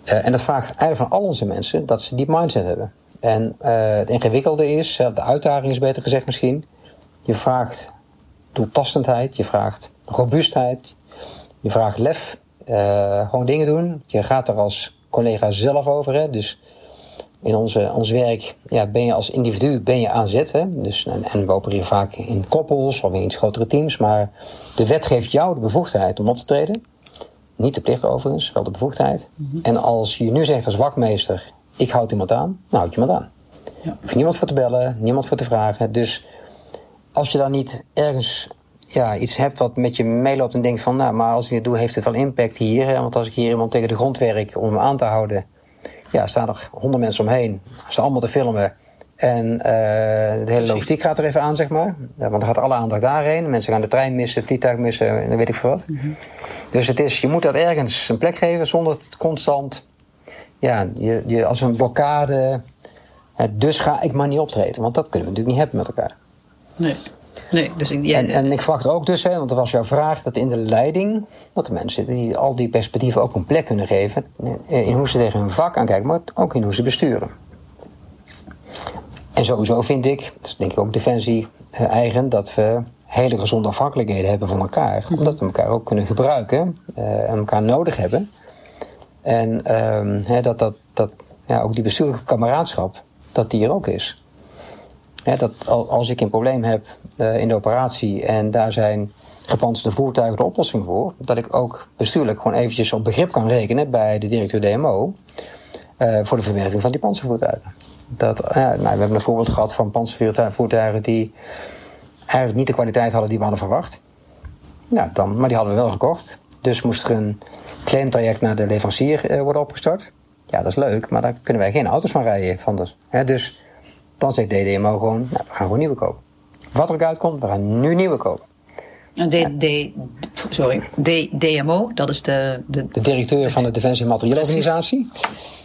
Uh, en dat vraagt eigenlijk van al onze mensen dat ze die mindset hebben. En het ingewikkelde is, de uitdaging is beter gezegd misschien, je vraagt doeltastendheid, je vraagt robuustheid, je vraagt lef, gewoon dingen doen. Je gaat er als collega zelf over. Hè? Dus in onze, ons werk ja, ben je als individu ben je aan zet. Hè? Dus, en, en, we opereren vaak in koppels of in iets grotere teams. Maar de wet geeft jou de bevoegdheid om op te treden. Niet de plicht overigens, wel de bevoegdheid. Mm -hmm. En als je nu zegt als wakmeester, ik houd iemand aan, nou houd je iemand aan. Ja. Niemand voor te bellen, niemand voor te vragen. Dus als je dan niet ergens ja, iets hebt wat met je meeloopt en denkt van... nou, maar als ik dit doe, heeft het wel impact hier. Hè? Want als ik hier iemand tegen de grond werk om hem aan te houden... ja, staan er honderd mensen omheen. Ze allemaal te filmen. En uh, de hele logistiek gaat er even aan, zeg maar. Ja, want er gaat alle aandacht daarheen. Mensen gaan de trein missen, vliegtuig missen, en dan weet ik veel wat. Mm -hmm. Dus het is, je moet dat ergens een plek geven zonder het constant... ja, je, je als een blokkade... dus ga ik maar niet optreden. Want dat kunnen we natuurlijk niet hebben met elkaar. Nee. Nee, dus ik, ja, en, en, ik verwacht ook dus, hè, want dat was jouw vraag, dat in de leiding dat er mensen zitten die al die perspectieven ook een plek kunnen geven. In hoe ze tegen hun vak aankijken, maar ook in hoe ze besturen. En sowieso vind ik, dat is denk ik ook Defensie eh, eigen, dat we hele gezonde afhankelijkheden hebben van elkaar. Mm. Omdat we elkaar ook kunnen gebruiken uh, en elkaar nodig hebben. En hè, dat, dat, dat ja, ook die bestuurlijke kameraadschap, dat die er ook is. Dat als ik een probleem heb uh, in de operatie en daar zijn gepantserde voertuigen de oplossing voor, dat ik ook bestuurlijk gewoon eventjes op begrip kan rekenen bij de directeur DMO uh, voor de verwerving van die panzervoertuigen. Dat, uh, nou, we hebben een voorbeeld gehad van panzervoertuigen die eigenlijk niet de kwaliteit hadden die we hadden verwacht. Ja, dan, maar die hadden we wel gekocht. Dus moest er een claimtraject naar de leverancier worden opgestart. Ja, dat is leuk, maar daar kunnen wij geen auto's van rijden. Van dus, hè, dus dan zegt DDMO gewoon, nou, we gaan gewoon nieuwe kopen. Wat er ook uitkomt, we gaan nu nieuwe kopen. D, D, sorry, D, DMO, dat is de... De, de directeur van de Defensie Materieelorganisatie.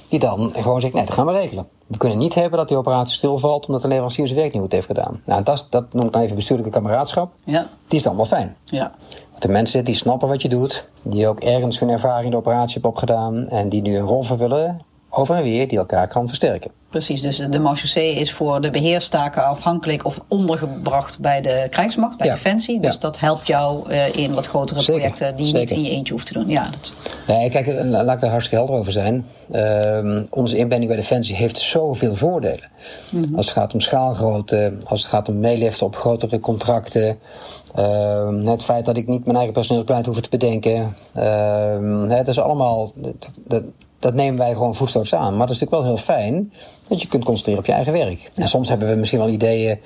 Die dan gewoon zegt, nee, dat gaan we regelen. We kunnen niet hebben dat die operatie stilvalt omdat de leverancier zijn werk niet goed heeft gedaan. Nou, dat, dat noem ik dan even bestuurlijke kameraadschap. Ja. Die is dan wel fijn. Ja. Dat de mensen die snappen wat je doet, die ook ergens hun ervaring in de operatie hebben opgedaan en die nu een rol vervullen over en weer, die elkaar kan versterken. Precies, dus de marechaussee is voor de beheerstaken afhankelijk of ondergebracht bij de krijgsmacht, bij ja. Defensie. Dus ja. dat helpt jou uh, in wat grotere Zeker. projecten die je niet in je eentje hoeft te doen. Ja, dat... Nee, kijk, laat ik daar hartstikke helder over zijn. Uh, onze inbending bij Defensie heeft zoveel voordelen. Mm -hmm. Als het gaat om schaalgrootte, als het gaat om meeliften op grotere contracten. Uh, het feit dat ik niet mijn eigen personeelsbeleid hoef te bedenken. het is allemaal. Dat, dat, dat nemen wij gewoon voetstoots aan. Maar dat is natuurlijk wel heel fijn dat je kunt concentreren op je eigen werk. Ja. En soms hebben we misschien wel ideeën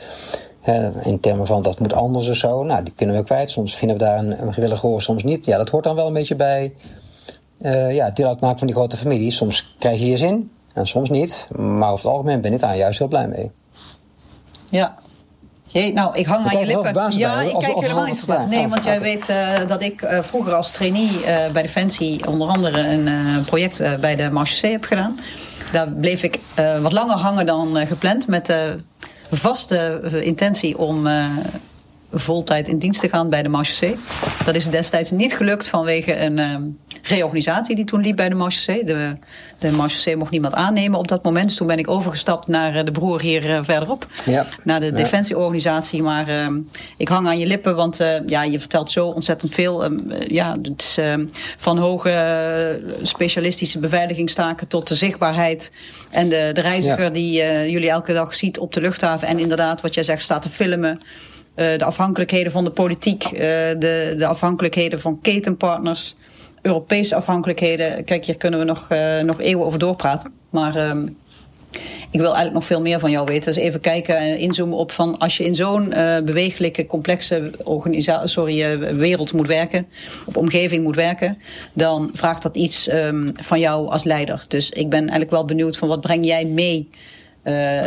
hè, in termen van dat moet anders of zo. Nou, die kunnen we kwijt. Soms vinden we daar een, een gewillig gehoor, soms niet. Ja, dat hoort dan wel een beetje bij uh, ja, deel uitmaken van die grote familie. Soms krijg je je zin en soms niet. Maar over het algemeen ben ik daar juist heel blij mee. Ja, Jee, nou, ik hang aan je lippen. Ja, ik kijk helemaal niet verbaasd. Nee, want jij weet uh, dat ik uh, vroeger als trainee uh, bij Defensie onder andere een project bij de Marche heb gedaan. Daar bleef ik wat langer hangen dan gepland. Met de vaste intentie om voltijd in dienst te gaan bij de Marche Dat is destijds niet gelukt vanwege een uh, reorganisatie die toen liep bij de Marche De, de Marche mocht niemand aannemen op dat moment. Dus toen ben ik overgestapt naar uh, de broer hier uh, verderop. Ja. Naar de defensieorganisatie. Maar ehm, ik hang aan je lippen, want eh, ja, je vertelt zo ontzettend veel. Ehm, ja, het is van hoge specialistische beveiligingstaken tot de zichtbaarheid. En de, de reiziger die jullie elke dag ziet op de luchthaven. En inderdaad, wat jij zegt, staat te filmen. Eh, de afhankelijkheden van de politiek, uh, de, de afhankelijkheden van ketenpartners, Europese afhankelijkheden. Kijk, hier kunnen we nog, uh, nog eeuwen over doorpraten. Maar ehm, ik wil eigenlijk nog veel meer van jou weten. Dus even kijken en inzoomen op van als je in zo'n bewegelijke, complexe sorry, wereld moet werken, of omgeving moet werken, dan vraagt dat iets um, van jou als leider. Dus ik ben eigenlijk wel benieuwd van wat breng jij mee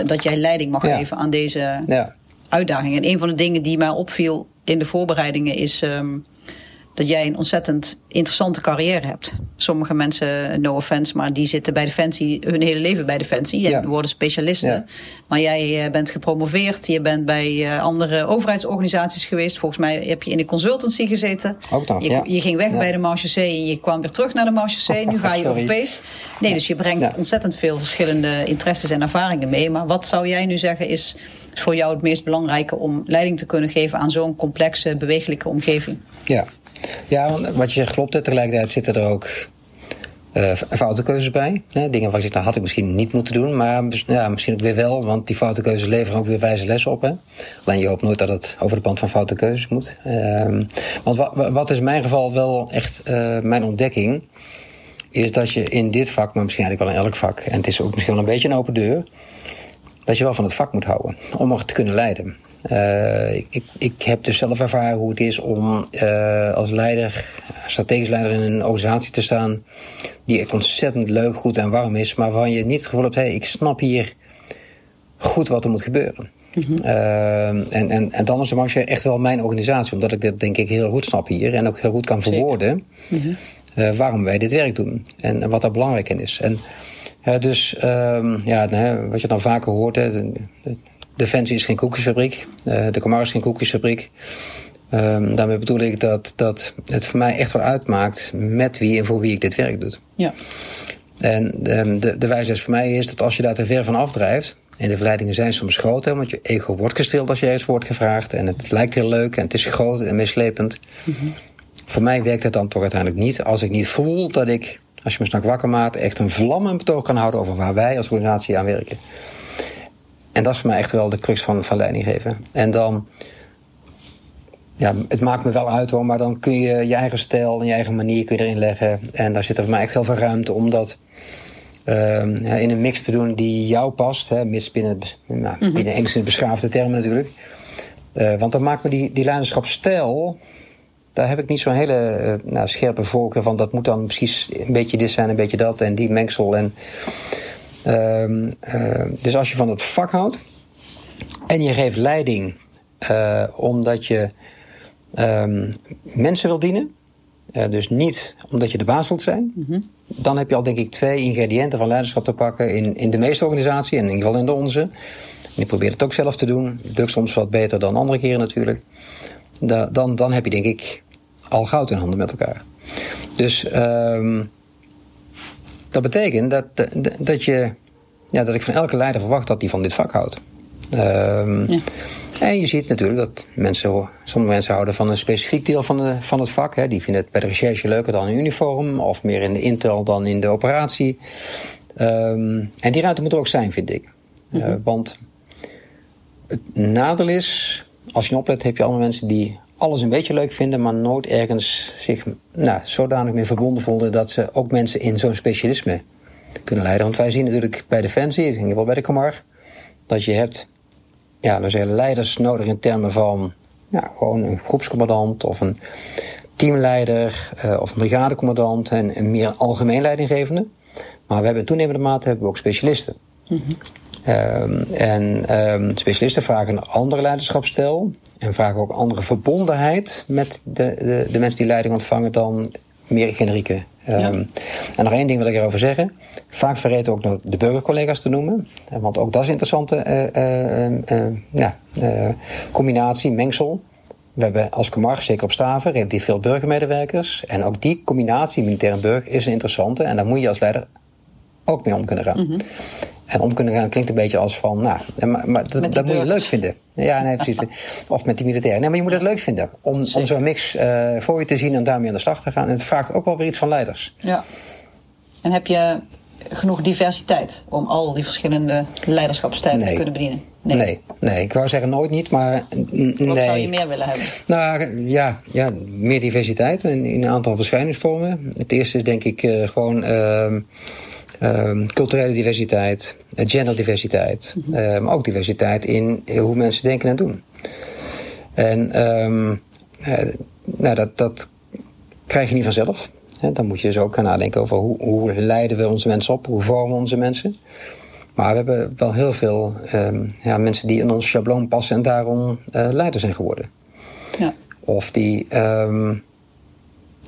dat jij leiding mag geven aan deze. Ja uitdaging. En een van de dingen die mij opviel in de voorbereidingen is um, dat jij een ontzettend interessante carrière hebt. Sommige mensen, no offense, maar die zitten bij Defensie hun hele leven bij Defensie en worden specialisten. Maar jij eh, bent gepromoveerd, je bent bij uh, andere overheidsorganisaties geweest. Volgens mij heb je in de consultancy gezeten. Ook dan, je, ja. je ging weg bij de Marche en je kwam weer terug naar de Marche Nu ga je Europees. Nee, dus je brengt ontzettend veel verschillende interesses en ervaringen mee. Maar wat zou jij nu zeggen is is voor jou het meest belangrijke om leiding te kunnen geven aan zo'n complexe, bewegelijke omgeving. Ja. ja, want wat je zegt klopt. Tegelijkertijd zitten er ook uh, foute keuzes bij. Hè? Dingen waar ik zeg, dat had ik misschien niet moeten doen. Maar ja, misschien ook weer wel, want die foute keuzes leveren ook weer wijze lessen op. Hè? Alleen je hoopt nooit dat het over de band van foute keuzes moet. Uh, want wat, wat is in mijn geval wel echt uh, mijn ontdekking... is dat je in dit vak, maar misschien eigenlijk wel in elk vak... en het is ook misschien wel een beetje een open deur dat je wel van het vak moet houden om er te kunnen leiden. Uh, ik, ik heb dus zelf ervaren hoe het is om uh, als leider, strategisch leider in een organisatie te staan die echt ontzettend leuk, goed en warm is, maar waarvan je niet het gevoel hebt, hey, ik snap hier goed wat er moet gebeuren. Mm -hmm. uh, en, en, en dan is de marge echt wel mijn organisatie, omdat ik dit denk ik heel goed snap hier en ook heel goed kan verwoorden mm -hmm. waarom wij dit werk doen en, en wat daar belangrijk in is. En dus um, ja, wat je dan vaker hoort, hè, de, de Defensie is geen koekjesfabriek, uh, de Comar is geen koekjesfabriek. Um, daarmee bedoel ik dat, dat het voor mij echt wel uitmaakt met wie en voor wie ik dit werk doe. Ja. En um, de, de wijsheid voor mij is dat als je daar te ver van afdrijft, en de verleidingen zijn soms groot, hè, want je ego wordt gestreeld als je ergens wordt gevraagd. En het lijkt heel leuk en het is groot en mislepend. Mm -hmm. Voor mij werkt het dan toch uiteindelijk niet als ik niet voel dat ik als je me s'nachts wakker maakt, echt een vlammend betoog kan houden over waar wij als organisatie aan werken. En dat is voor mij echt wel de crux van, van leiding geven. En dan, ja, het maakt me wel uit hoor, maar dan kun je je eigen stijl en je eigen manier kun je erin leggen. En daar zit er voor mij echt heel veel ruimte om dat uh, in een mix te doen die jou past. Hè, mis binnen, nou, binnen mm enigszins beschaafde termen natuurlijk. Uh, want dan maakt me die, die leiderschapsstijl daar heb ik niet zo'n hele uh, nou, scherpe voorkeur van. Dat moet dan precies een beetje dit zijn, een beetje dat en die mengsel. En, uh, uh, dus als je van het vak houdt en je geeft leiding uh, omdat je ehm, mensen wil dienen. dus niet omdat je de baas wilt zijn. Mm -hmm. Dan heb je al denk ik twee ingrediënten van leiderschap te pakken in, in de meeste organisaties. En in ieder geval in de onze. En ik probeer het ook zelf te doen. Lukt soms wat beter dan andere keren natuurlijk. Da, dan, dan heb je denk ik al goud in handen met elkaar. Dus um, dat betekent dat, dat, je, ja, dat ik van elke leider verwacht dat die van dit vak houdt. Um, ja. En je ziet natuurlijk dat mensen, sommige mensen houden van een specifiek deel van, de, van het vak. Hè. Die vinden het bij de recherche leuker dan in uniform, of meer in de intel dan in de operatie. Um, en die ruimte moet er ook zijn, vind ik. Mm -hmm. uh, want het nadeel is, als je oplet, heb je allemaal mensen die alles een beetje leuk vinden, maar nooit ergens zich nou, zodanig mee verbonden voelden dat ze ook mensen in zo'n specialisme kunnen leiden. Want wij zien natuurlijk bij Defensie, in ieder geval bij de Kamar, dat je hebt ja, dus leiders nodig in termen van nou, gewoon een groepscommandant of een teamleider uh, of een brigadecommandant en een meer algemeen leidinggevende. Maar we hebben toenemende mate hebben we ook specialisten. -hmm. Um, en um, specialisten vragen een andere leiderschapsstijl. En vragen ook andere verbondenheid met de, de, de mensen die leiding ontvangen dan meer generieke Ehm, en nog één ding wil ik erover zeggen. Vaak vergeten ook nog de burgercollega's te noemen. Want ook dat is een interessante uh, ja, combinatie, mengsel. We hebben als Camargue, zeker op Staven, relatief veel burgermedewerkers. En ook die combinatie militair en burger is een interessante. En daar moet je als leider ook mee om kunnen gaan. Mhm. En om kunnen gaan klinkt een beetje als van, nou, maar, maar dat, dat moet je leuk vinden. Ja, nee, precies. of met die militairen. Nee, maar je moet het leuk vinden om, om zo'n mix uh, voor je te zien en daarmee aan de slag te gaan. En het vraagt ook wel weer iets van leiders. Ja. En heb je genoeg diversiteit om al die verschillende leiderschapstijlen te kunnen bedienen? Nee. nee. nee, ik wou zeggen nooit niet, maar nee. Wat zou je meer willen hebben? Nou ja, ja meer diversiteit in, in een aantal verschijningsvormen. Het eerste is denk ik uh, gewoon. Uh, Um, culturele diversiteit, genderdiversiteit, mm -hmm. maar ook diversiteit in hoe mensen denken en doen. En um, nou, dat, dat krijg je niet vanzelf. Dan moet je dus ook gaan nadenken over hoe, hoe leiden we onze mensen op, hoe vormen we onze mensen. Maar we hebben wel heel veel um, ja, mensen die in ons schabloon passen en daarom uh, leider zijn geworden. Ja. Of die nou,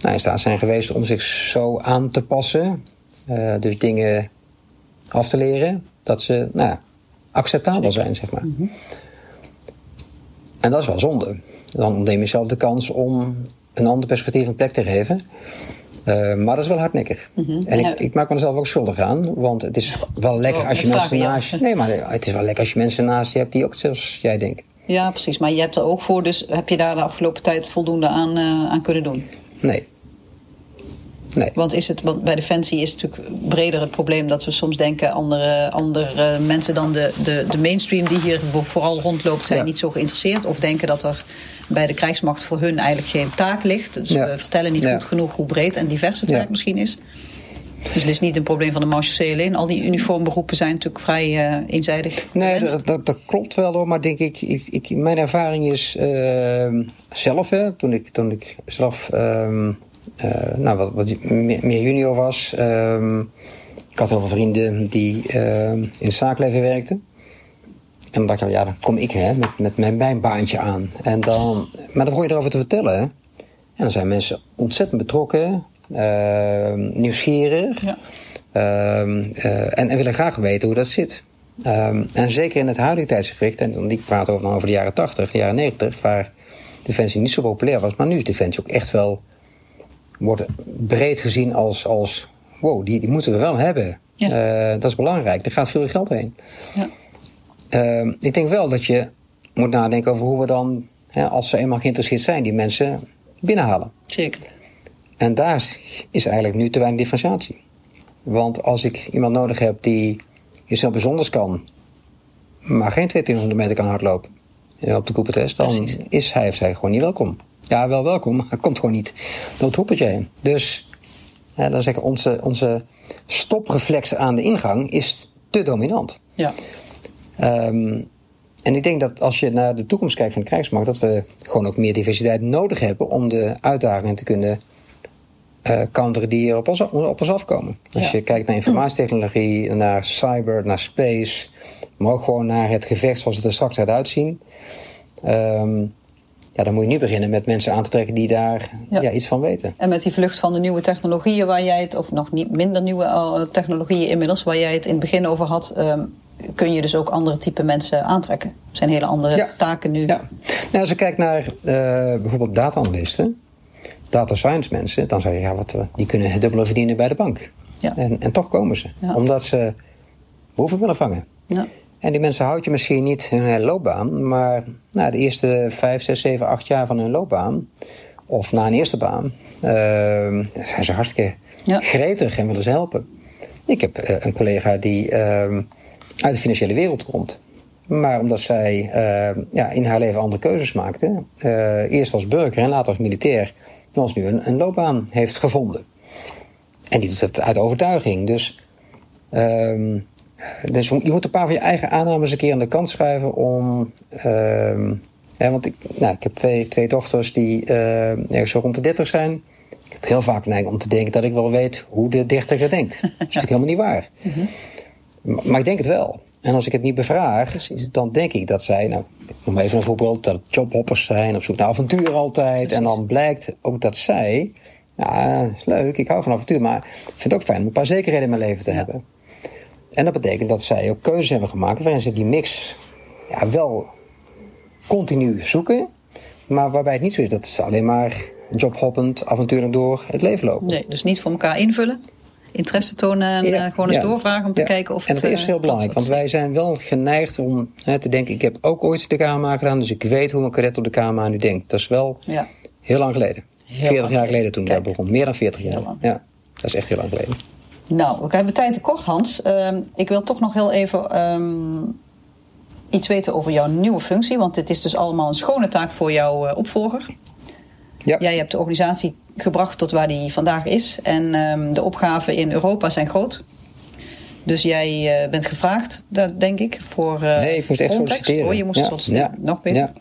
in staat zijn geweest om zich zo aan te passen uh, dus dingen af te leren, dat ze nou, acceptabel zijn, zeg maar. Mm -hmm. En dat is wel zonde. Dan neem je zelf de kans om een ander perspectief een plek te geven. Uh, maar dat is wel hardnekkig. Mm -hmm. En ja. ik, ik, maak mezelf ook schuldig aan. Want het is wel lekker oh, als je mensen naast je... Nee, maar het is wel lekker als je mensen naast je hebt die ook zoals jij denkt. Ja, precies. Maar je hebt er ook voor. Dus heb je daar de afgelopen tijd voldoende aan, uh, aan kunnen doen? Nee. Nee. Want, is het, want bij Defensie is het natuurlijk breder het probleem dat we soms denken andere, andere mensen dan de, de, de mainstream die hier vooral rondloopt zijn niet zo geïnteresseerd. Of denken dat er bij de krijgsmacht voor hun eigenlijk geen taak ligt. Dus we vertellen niet goed genoeg hoe breed en divers het werk misschien is. Dus het is niet een probleem van de marechaussee alleen. Al die uniformberoepen zijn natuurlijk vrij uh, eenzijdig. Nee, dat, dat, dat, klopt wel hoor. Maar denk ik, ik, ik mijn ervaring is uh, zelf, hè, toen, ik, toen ik zelf uh, nou, wat, wat meer junior was. Uh, ik had heel veel vrienden die uh, in het zaakleven werkten. En dan dacht ik, ja, dan kom ik hè, met, met mijn, mijn baantje aan. En dan, maar dan begon je erover te vertellen. En dan zijn mensen ontzettend betrokken, ehm, nieuwsgierig. Ja. Ehm, eh, en, en, willen graag weten hoe dat zit. en zeker in het huidige tijdsgericht, en ik praat over, over de jaren 80, de jaren 90, waar Defensie niet zo populair was. Maar nu is Defensie ook echt wel wordt breed gezien als, als wow, die, die moeten we wel hebben. Ja. Uh, dat is belangrijk. Er gaat veel geld heen. Ja. Uh, ik denk wel dat je moet nadenken over hoe we dan, hè, als ze eenmaal geïnteresseerd zijn, die mensen binnenhalen. Zeker. En daar is eigenlijk nu te weinig differentiatie. Want als ik iemand nodig heb die iets heel bijzonders kan, maar geen 2200 meter kan hardlopen op de Cooper-test, dan Precies. is hij of zij gewoon niet welkom. Ja, wel welkom, maar hij komt gewoon niet door het hoepeltje heen. Dus ja, dan zeggen onze, onze stopreflex aan de ingang is te dominant. Ja. Um, en ik denk dat als je naar de toekomst kijkt van de krijgsmacht, dat we gewoon ook meer diversiteit nodig hebben om de uitdagingen te kunnen uh, counteren die op ons, op ons afkomen. Als je kijkt naar informatietechnologie, naar cyber, naar space, maar ook gewoon naar het gevecht zoals het er straks gaat uitzien. Um, ja, dan moet je nu beginnen met mensen aan te trekken die daar ja. iets van weten. En met die vlucht van de nieuwe technologieën waar jij het, of nog niet minder nieuwe uh, technologieën inmiddels, waar jij het in het begin over had, um, kun je dus ook andere type mensen aantrekken. Er zijn hele andere ja. taken nu. Ja. Nou, als je kijkt naar uh, bijvoorbeeld data-analysten, data science mensen, dan zeg je ja, wat, die kunnen het dubbele verdienen bij de bank. Ja. En, en toch komen ze, omdat ze hoeven willen vangen. Ja. En die mensen houd je misschien niet hun hele loopbaan, maar na de eerste vijf, zes, zeven, acht jaar van hun loopbaan, of na een eerste baan, uh, zijn ze hartstikke ja. gretig en willen ze helpen. Ik heb uh, een collega die uh, uit de financiële wereld komt. Maar omdat zij uh, ja, in haar leven andere keuzes maakte, uh, eerst als burger en later als militair, ons nu een, een loopbaan heeft gevonden. En die doet het uit overtuiging. Dus dus je moet een paar van je eigen aannames een keer aan de kant schuiven om. Uh, want ik, nou, ik heb twee, twee dochters die uh, ergens zo rond de 30 zijn. Ik heb heel vaak neiging om te denken dat ik wel weet hoe de dertiger denkt. Dat is natuurlijk helemaal niet waar. maar, maar, ik denk het wel. En als ik het niet bevraag, Precies. dan denk ik dat zij, nou, ik noem even een voorbeeld, dat jobhoppers zijn, op zoek naar avontuur altijd. Precies. En dan blijkt ook dat zij Ja, is leuk, ik hou van avontuur, maar ik vind het ook fijn om een paar zekerheden in mijn leven te hebben. En dat betekent dat zij ook keuzes hebben gemaakt waarin ze die mix ja, wel continu zoeken, maar waarbij het niet zo is dat ze alleen maar jobhoppend avonturen door het leven lopen. Nee, dus niet voor elkaar invullen, interesse tonen en ja, uh, gewoon eens ja. doorvragen om te kijken of en het... En dat is heel belangrijk, want wij zijn wel geneigd om hè, te denken... ik heb ook ooit de KMA gedaan, dus ik weet hoe een cadet op de KMA nu denkt. Dat is wel heel lang geleden. Heel 40 jaar geleden toen dat begon. Meer dan 40 jaar. Ja, dat is echt heel lang geleden. Nou, we hebben tijd tekort, Hans. Uh, ik wil toch nog heel even um, iets weten over jouw nieuwe functie. Want dit is dus allemaal een schone taak voor jouw uh, opvolger. Ja. Jij hebt de organisatie gebracht tot waar die vandaag is. En um, de opgaven in Europa zijn groot. Dus jij uh, bent gevraagd, dat denk ik, voor uh, Nee, ik moest echt solliciteren. Oh, je moest ja. solliciteren. Ja. Nog beter. Ja.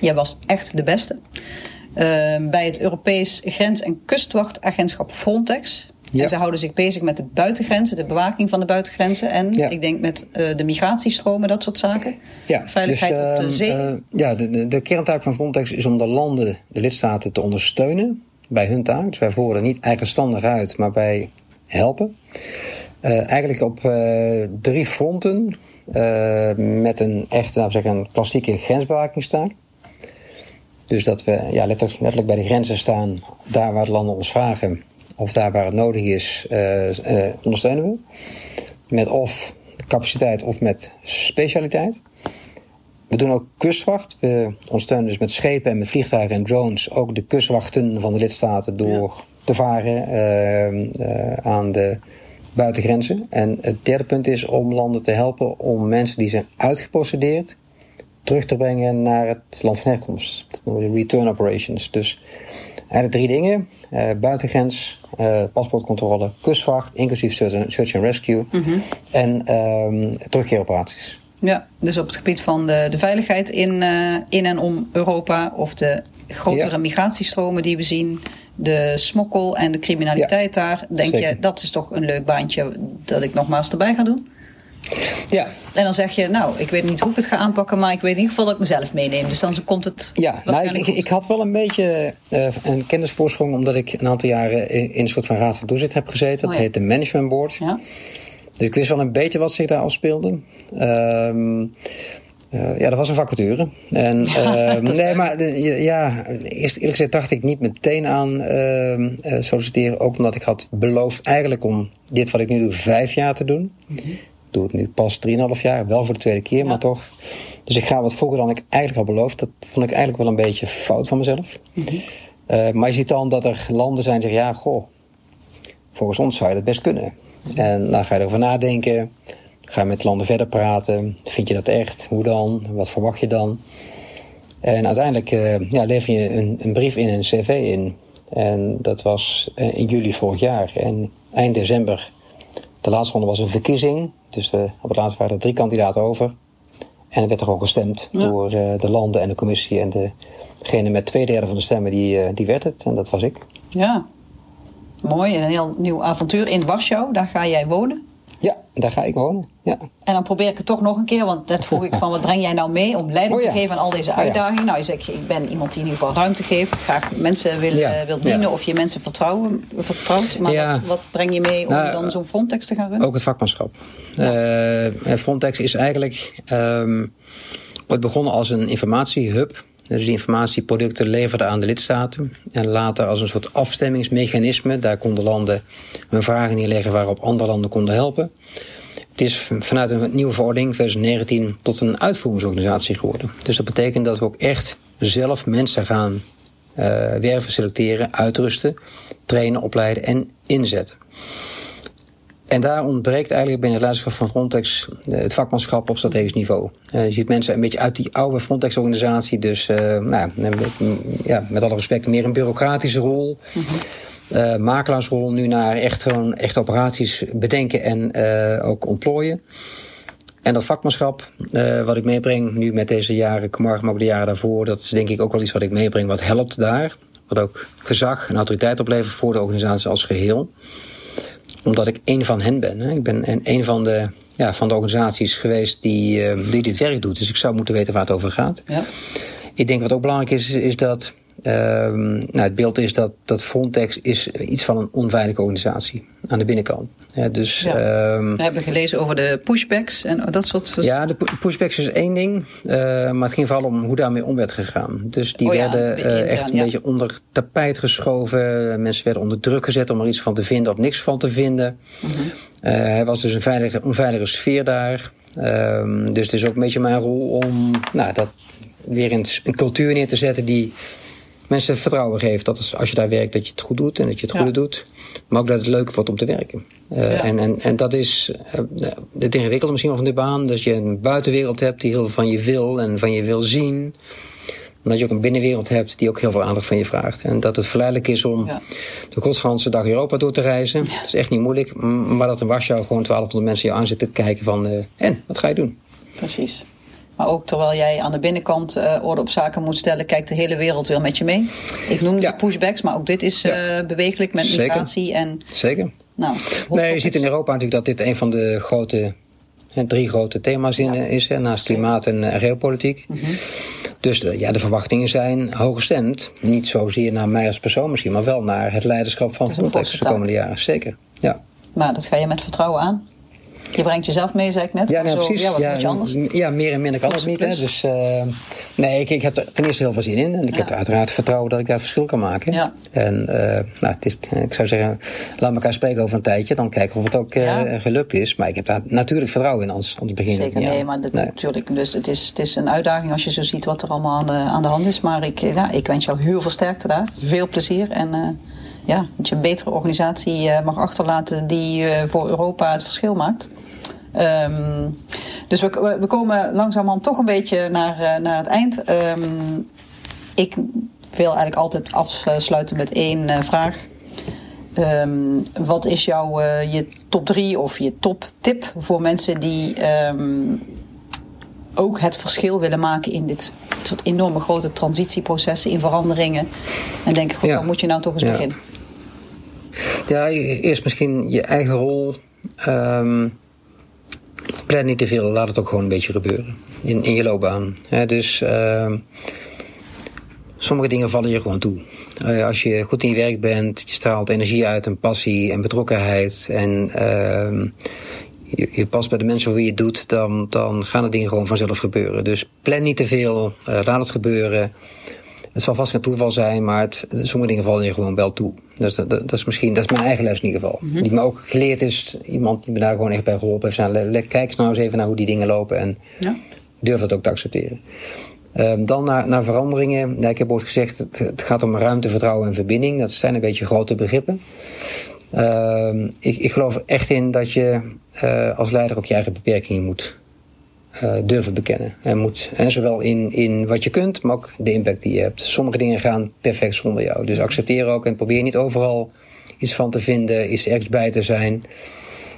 Jij was echt de beste. Bij het Europees Grens- en Kustwachtagentschap Frontex. Ja. En ze houden zich bezig met de buitengrenzen, de bewaking van de buitengrenzen. En Ja. ik denk met uh, de migratiestromen, dat soort zaken. Ja, Veiligheid dus, op de ehm, zee. eh, ja, de, de, de kerntaak van Frontex is om de landen, de lidstaten, te ondersteunen bij hun taak. Dus wij voeren niet eigenstandig uit, maar wij helpen. Uh, eigenlijk op drie fronten. Met een echt, laten we zeggen, een klassieke grensbewakingstaak. Dus dat we ja, letterlijk, letterlijk bij de grenzen staan, daar waar de landen ons vragen, of daar waar het nodig is, ondersteunen we. Met of capaciteit of met specialiteit. We doen ook kustwacht. We ondersteunen dus met schepen en met vliegtuigen en drones ook de kustwachten van de lidstaten door ja. te varen uh, uh, aan de buitengrenzen. En het derde punt is om landen te helpen om mensen die zijn uitgeprocedeerd terug te brengen naar het land van herkomst. Dat noemen we return operations. Dus eigenlijk drie dingen: uh, buitengrens, uh, paspoortcontrole, kustwacht, inclusief search and rescue Mhm. en um, terugkeeroperaties. Ja, dus op het gebied van de, de veiligheid in, uh, in en om Europa of de grotere ja. migratiestromen die we zien, de smokkel en de criminaliteit ja, daar, denk zeker. je dat is toch een leuk baantje dat ik nogmaals erbij ga doen? Ja. En dan zeg je, nou, ik weet niet hoe ik het ga aanpakken, maar ik weet in ieder geval dat ik mezelf meeneem. Dus dan komt het. Ja, nou, ik, ik, ik, had wel een beetje uh, een kennisvoorsprong, omdat ik een aantal jaren in, in een soort van raad van toezicht heb gezeten. Dat oh, ja. heet de Management Board. Ja. Dus ik wist wel een beetje wat zich daar afspeelde. Um, uh, ja, dat was een vacature. En, ja, uh, nee, maar uh, ja, eerst eerlijk gezegd dacht ik niet meteen aan uh, solliciteren. Ook omdat ik had beloofd eigenlijk om dit wat ik nu doe vijf jaar te doen. Mm -hmm. Ik doe het nu pas 3,5 jaar, wel voor de tweede keer, ja. maar toch. Dus ik ga wat vroeger dan ik eigenlijk had beloofd. Dat vond ik eigenlijk wel een beetje fout van mezelf. Mm -hmm. maar je ziet dan dat er landen zijn die zeggen, ja, goh, volgens ons zou je dat best kunnen. En dan ga je erover nadenken. Ga je met landen verder praten. Vind je dat echt? Hoe dan? Wat verwacht je dan? En uiteindelijk uh, ja, lever je een, een, brief in, een cv in. En dat was uh, in juli vorig jaar. En eind december, de laatste ronde was een verkiezing. Dus de, op het laatst waren er drie kandidaten over. En er werd er ook gestemd ja. door uh, de landen en de commissie. En degene met twee derde van de stemmen, die, die werd het. En dat was ik. Ja, mooi. En een heel nieuw avontuur in Warschau. Daar ga jij wonen. Ja, daar ga ik wonen. Ja. En dan probeer ik het toch nog een keer, want dat vroeg ik van wat breng jij nou mee om leiding oh, ja. te geven aan al deze uitdagingen. Oh, ja. Nou, zegt, ik ben iemand die in ieder geval ruimte geeft, graag mensen wil, ja. uh, wil dienen of je mensen vertrouwen, vertrouwt. Maar wat, wat, breng je mee om nou, dan zo'n Frontex te gaan runnen? Ook het vakmanschap. Uh, Frontex is eigenlijk um, wordt begonnen als een informatiehub. Dus die informatieproducten leverden aan de lidstaten. En later als een soort afstemmingsmechanisme. Daar konden landen hun vragen neerleggen waarop andere landen konden helpen. Het is vanuit een nieuwe verordening 2019 tot een uitvoeringsorganisatie geworden. Dus dat betekent dat we ook echt zelf mensen gaan uh, werven, selecteren, uitrusten, trainen, opleiden en inzetten. En daar ontbreekt eigenlijk binnen het leiderschap van Frontex het vakmanschap op strategisch niveau. Uh, je ziet mensen een beetje uit die oude Frontex-organisatie, dus uh, nou, ja, met alle respect meer een bureaucratische rol. Uh, makelaarsrol nu naar echt gewoon echt operaties bedenken en ook ontplooien. En dat vakmanschap wat ik meebreng nu met deze jaren maar ook de jaren daarvoor, dat is denk ik ook wel iets wat ik meebreng wat helpt daar. Wat ook gezag en autoriteit oplevert voor de organisatie als geheel omdat ik een van hen ben. Hè. Ik ben een van de, ja, van de organisaties geweest die, uh, die dit werk doet. Dus ik zou moeten weten waar het over gaat. Ja. Ik denk wat ook belangrijk is, is dat Ehm, nou, het beeld is dat, dat Frontex is iets van een onveilige organisatie aan de binnenkant. Ja, dus, ja. Ehm, We hebben gelezen over de pushbacks en dat soort... Ja, de pushbacks is één ding. Uh, maar het ging vooral om hoe daarmee om werd gegaan. Dus die oh ja, werden uh, intern, echt een beetje onder tapijt geschoven. Mensen werden onder druk gezet om er iets van te vinden of niks van te vinden. Mhm. Uh, hij was dus een veilige, onveilige sfeer daar. Ehm, dus het is ook een beetje mijn rol om nou, dat weer een, een cultuur neer te zetten die mensen vertrouwen geeft. Dat als, als je daar werkt, dat je het goed doet en dat je het Ja. goede doet. Maar ook dat het leuk wordt om te werken. Uh, Ja. en, en, en dat is uh, het ingewikkelde misschien wel van de baan. Dat je een buitenwereld hebt die heel veel van je wil en van je wil zien. Maar dat je ook een binnenwereld hebt die ook heel veel aandacht van je vraagt. En dat het verleidelijk is om Ja. de godsganse dag Europa door te reizen. Dat is echt niet moeilijk. Maar dat in Warschau gewoon 1200 mensen je aan zitten kijken van... eh, en, wat ga je doen? Precies. Maar ook terwijl jij aan de binnenkant eh, orde op zaken moet stellen, kijkt de hele wereld weer met je mee. Ik noemde Ja. de pushbacks, maar ook dit is eh, bewegelijk met Zeker. migratie. En, Zeker. nou, Nee, je ziet in Europa natuurlijk dat dit een van de grote, drie grote thema's in, Ja. eh, is. Hè, naast klimaat en uh, geopolitiek. Dus de, ja, de verwachtingen zijn hooggestemd. Niet zozeer naar mij als persoon misschien, maar wel naar het leiderschap van Frontex de komende jaren. Zeker. Ja, Maar dat ga je met vertrouwen aan. Je brengt jezelf mee, zei ik net. ja nee, zo, precies. Ja, wat ja, je anders? ja, meer en minder kan het niet. Hè. plus. Dus uh, nee, ik, ik heb er ten eerste heel veel zin in. En ik Ja. heb uiteraard vertrouwen dat ik daar verschil kan maken. Ja. En uh, nou, het is, ik zou zeggen, laat elkaar spreken over een tijdje. Dan kijken of het ook uh, Ja. gelukt is. Maar ik heb daar natuurlijk vertrouwen in, anders, anders begin Zeker, nee, maar dat, Nee. natuurlijk. Dus het is, het is een uitdaging als je zo ziet wat er allemaal aan de, aan de hand is. Maar ik, eh, ja, ik wens jou heel veel sterkte daar. Veel plezier. En eh, ja, dat je een betere organisatie eh, mag achterlaten die eh, voor Europa het verschil maakt. Ehm, dus we, we- komen langzamerhand toch een beetje naar, eh, naar het eind. Ehm, ik wil eigenlijk altijd afsluiten met één vraag. Ehm, wat is jouw je top drie of je top tip voor mensen die ook het verschil willen maken in dit soort enorme grote transitieprocessen, in veranderingen? En denken, goed, Ja. waar moet je nou toch eens Ja. beginnen? Ja, eerst misschien je eigen rol. ehm plan niet te veel, laat het ook gewoon een beetje gebeuren. In, in je loopbaan. Dus ehm, sommige dingen vallen je gewoon toe. Eh, als je goed in je werk bent, je straalt energie uit en passie en betrokkenheid. En ehm, je, je past bij de mensen voor wie je het doet, dan, dan gaan de dingen gewoon vanzelf gebeuren. Dus plan niet te veel, eh, laat het gebeuren. Het zal vast geen toeval zijn, maar het, sommige dingen vallen je gewoon wel toe. Dus dat, dat, dat is misschien, dat is mijn eigen les in ieder geval. Die me ook geleerd is, iemand die me daar gewoon echt bij geholpen heeft. Le- kijk eens nou eens even naar hoe die dingen lopen en Ja. durf het ook te accepteren. Ehm, dan naar, naar veranderingen. Ja, ik heb ooit gezegd, het, het gaat om ruimte, vertrouwen en verbinding. Dat zijn een beetje grote begrippen. Ehm, ik, ik geloof echt in dat je eh, als leider ook je eigen beperkingen moet eh, durven bekennen. En moet, hè, zowel in, in wat je kunt, maar ook de impact die je hebt. Sommige dingen gaan perfect zonder jou. Dus accepteer ook en probeer niet overal iets van te vinden, iets ergens bij te zijn.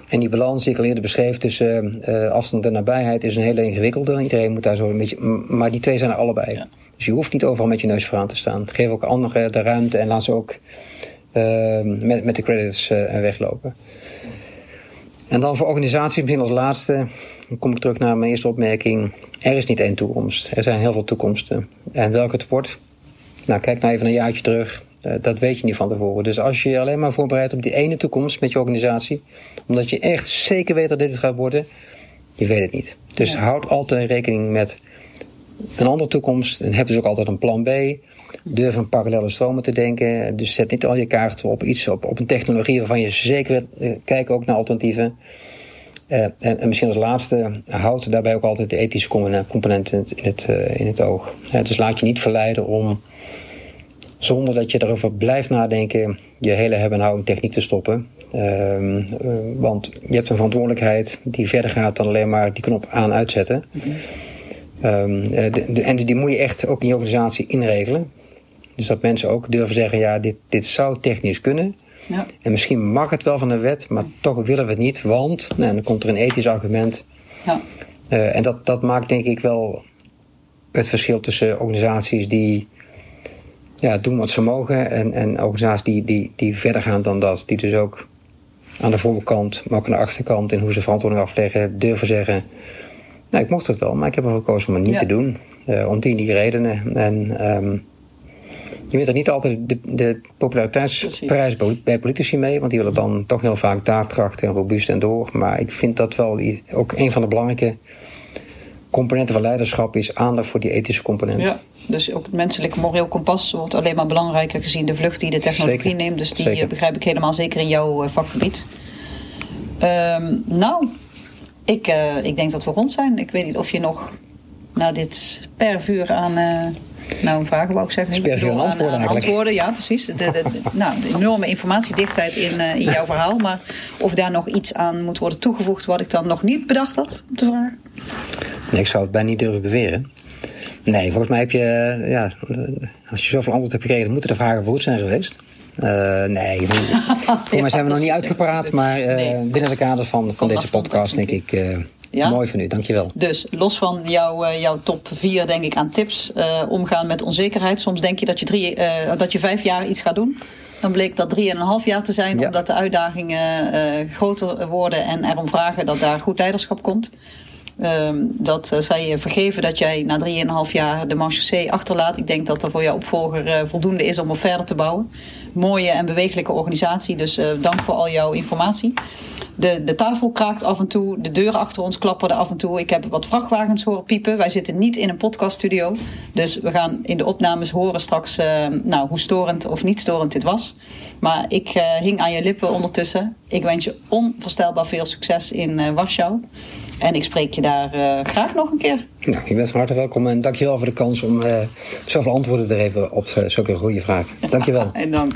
En die balans die ik al eerder beschreef tussen eh, afstand en nabijheid is een hele ingewikkelde. Iedereen moet daar zo een beetje. Maar die twee zijn er allebei. Ja. Dus je hoeft niet overal met je neus vooraan te staan. Geef ook anderen de ruimte en laat ze ook eh, met, met de credits eh, weglopen. En dan voor organisaties, misschien als laatste, dan kom ik terug naar mijn eerste opmerking. Er is niet één toekomst. Er zijn heel veel toekomsten. En welke het wordt, nou kijk nou even een jaartje terug. Eh, dat weet je niet van tevoren. Dus als je je alleen maar voorbereidt op die ene toekomst met je organisatie, omdat je echt zeker weet dat dit het gaat worden, je weet het niet. Dus Ja. houd altijd rekening met een andere toekomst. En heb dus ook altijd een plan B. Durf aan parallele stromen te denken. Dus zet niet al je kaarten op iets, op, op een technologie waarvan je zeker weet. eh, Kijk ook naar alternatieven. Eh, en, en misschien als laatste, houd daarbij ook altijd de ethische component- in het, in het, eh, in het oog. Dus laat je niet verleiden om, zonder dat je erover blijft nadenken, je hele hebben en houden techniek te stoppen. Ehm, eh, want je hebt een verantwoordelijkheid die verder gaat dan alleen maar die knop aan-uitzetten. Ehm, eh, de- de- en die moet je echt ook in je organisatie inregelen. Dus dat mensen ook durven zeggen, ja, dit, dit zou technisch kunnen. Ja. En misschien mag het wel van de wet, maar toch willen we het niet, want nou, dan komt er een ethisch argument. Ja. Eh, en dat, dat maakt denk ik wel het verschil tussen organisaties die ja, doen wat ze mogen en, en organisaties die, die, die verder gaan dan dat. Die dus ook aan de voorkant, maar ook aan de achterkant in hoe ze verantwoording afleggen, durven zeggen. Nou, ik mocht het wel, maar ik heb ervoor gekozen om het niet Ja. te doen. eh, om die die redenen. En ehm, je wint er niet altijd de, de populariteitsprijs bij politici mee, want die willen dan toch heel vaak daadkracht en robuust en door. Maar ik vind dat wel ook een van de belangrijke componenten van leiderschap is aandacht voor die ethische component. Ja, dus ook het menselijke moreel kompas wordt alleen maar belangrijker gezien de vlucht die de technologie neemt. Dus die zeker. begrijp ik helemaal zeker in jouw vakgebied. Ehm, nou, ik, uh, ik denk dat we rond zijn. Ik weet niet of je nog na dit per vuur aan. Uh, nou, een vragen wou ik zeggen. Aan antwoorden aan, antwoorden, ja, precies. De, de, de nou, de enorme informatiedichtheid in, uh, in jouw verhaal. Maar of daar nog iets aan moet worden toegevoegd wat ik dan nog niet bedacht had om te vragen? Nee, ik zou het bijna niet durven beweren. Nee, volgens mij heb je, ja, als je zoveel antwoord hebt gekregen, moeten de vragen goed zijn geweest. Uh, nee, voor mij zijn we nog niet uitgepraat, maar uh, binnen de kaders van, van deze podcast denk ik. Uh, ja? Mooi van u, dankjewel. Dus los van jouw, jouw top 4, denk ik, aan tips omgaan met onzekerheid. Soms denk je dat je, drie, dat je vijf jaar iets gaat doen. Dan bleek dat drieënhalf jaar te zijn, omdat de uitdagingen groter worden en erom vragen dat daar goed leiderschap komt. Um, dat uh, zij je vergeven dat jij na 3,5 jaar de Manchester achterlaat. Ik denk dat er voor jouw opvolger uh, voldoende is om op verder te bouwen. Mooie en bewegelijke organisatie, dus uh, dank voor al jouw informatie. De, de tafel kraakt af en toe, de deuren achter ons klapperden af en toe. Ik heb wat vrachtwagens horen piepen. Wij zitten niet in een podcaststudio. Dus we gaan in de opnames horen straks nou, hoe storend of niet storend dit was. Maar ik hing aan je lippen ondertussen. Ik wens je onvoorstelbaar veel succes in Warschau. En ik spreek je daar uh, graag nog een keer. Nou, je bent van harte welkom en dankjewel voor de kans om uh, zoveel antwoorden te geven op uh, zulke goede vragen. Dankjewel. en dank.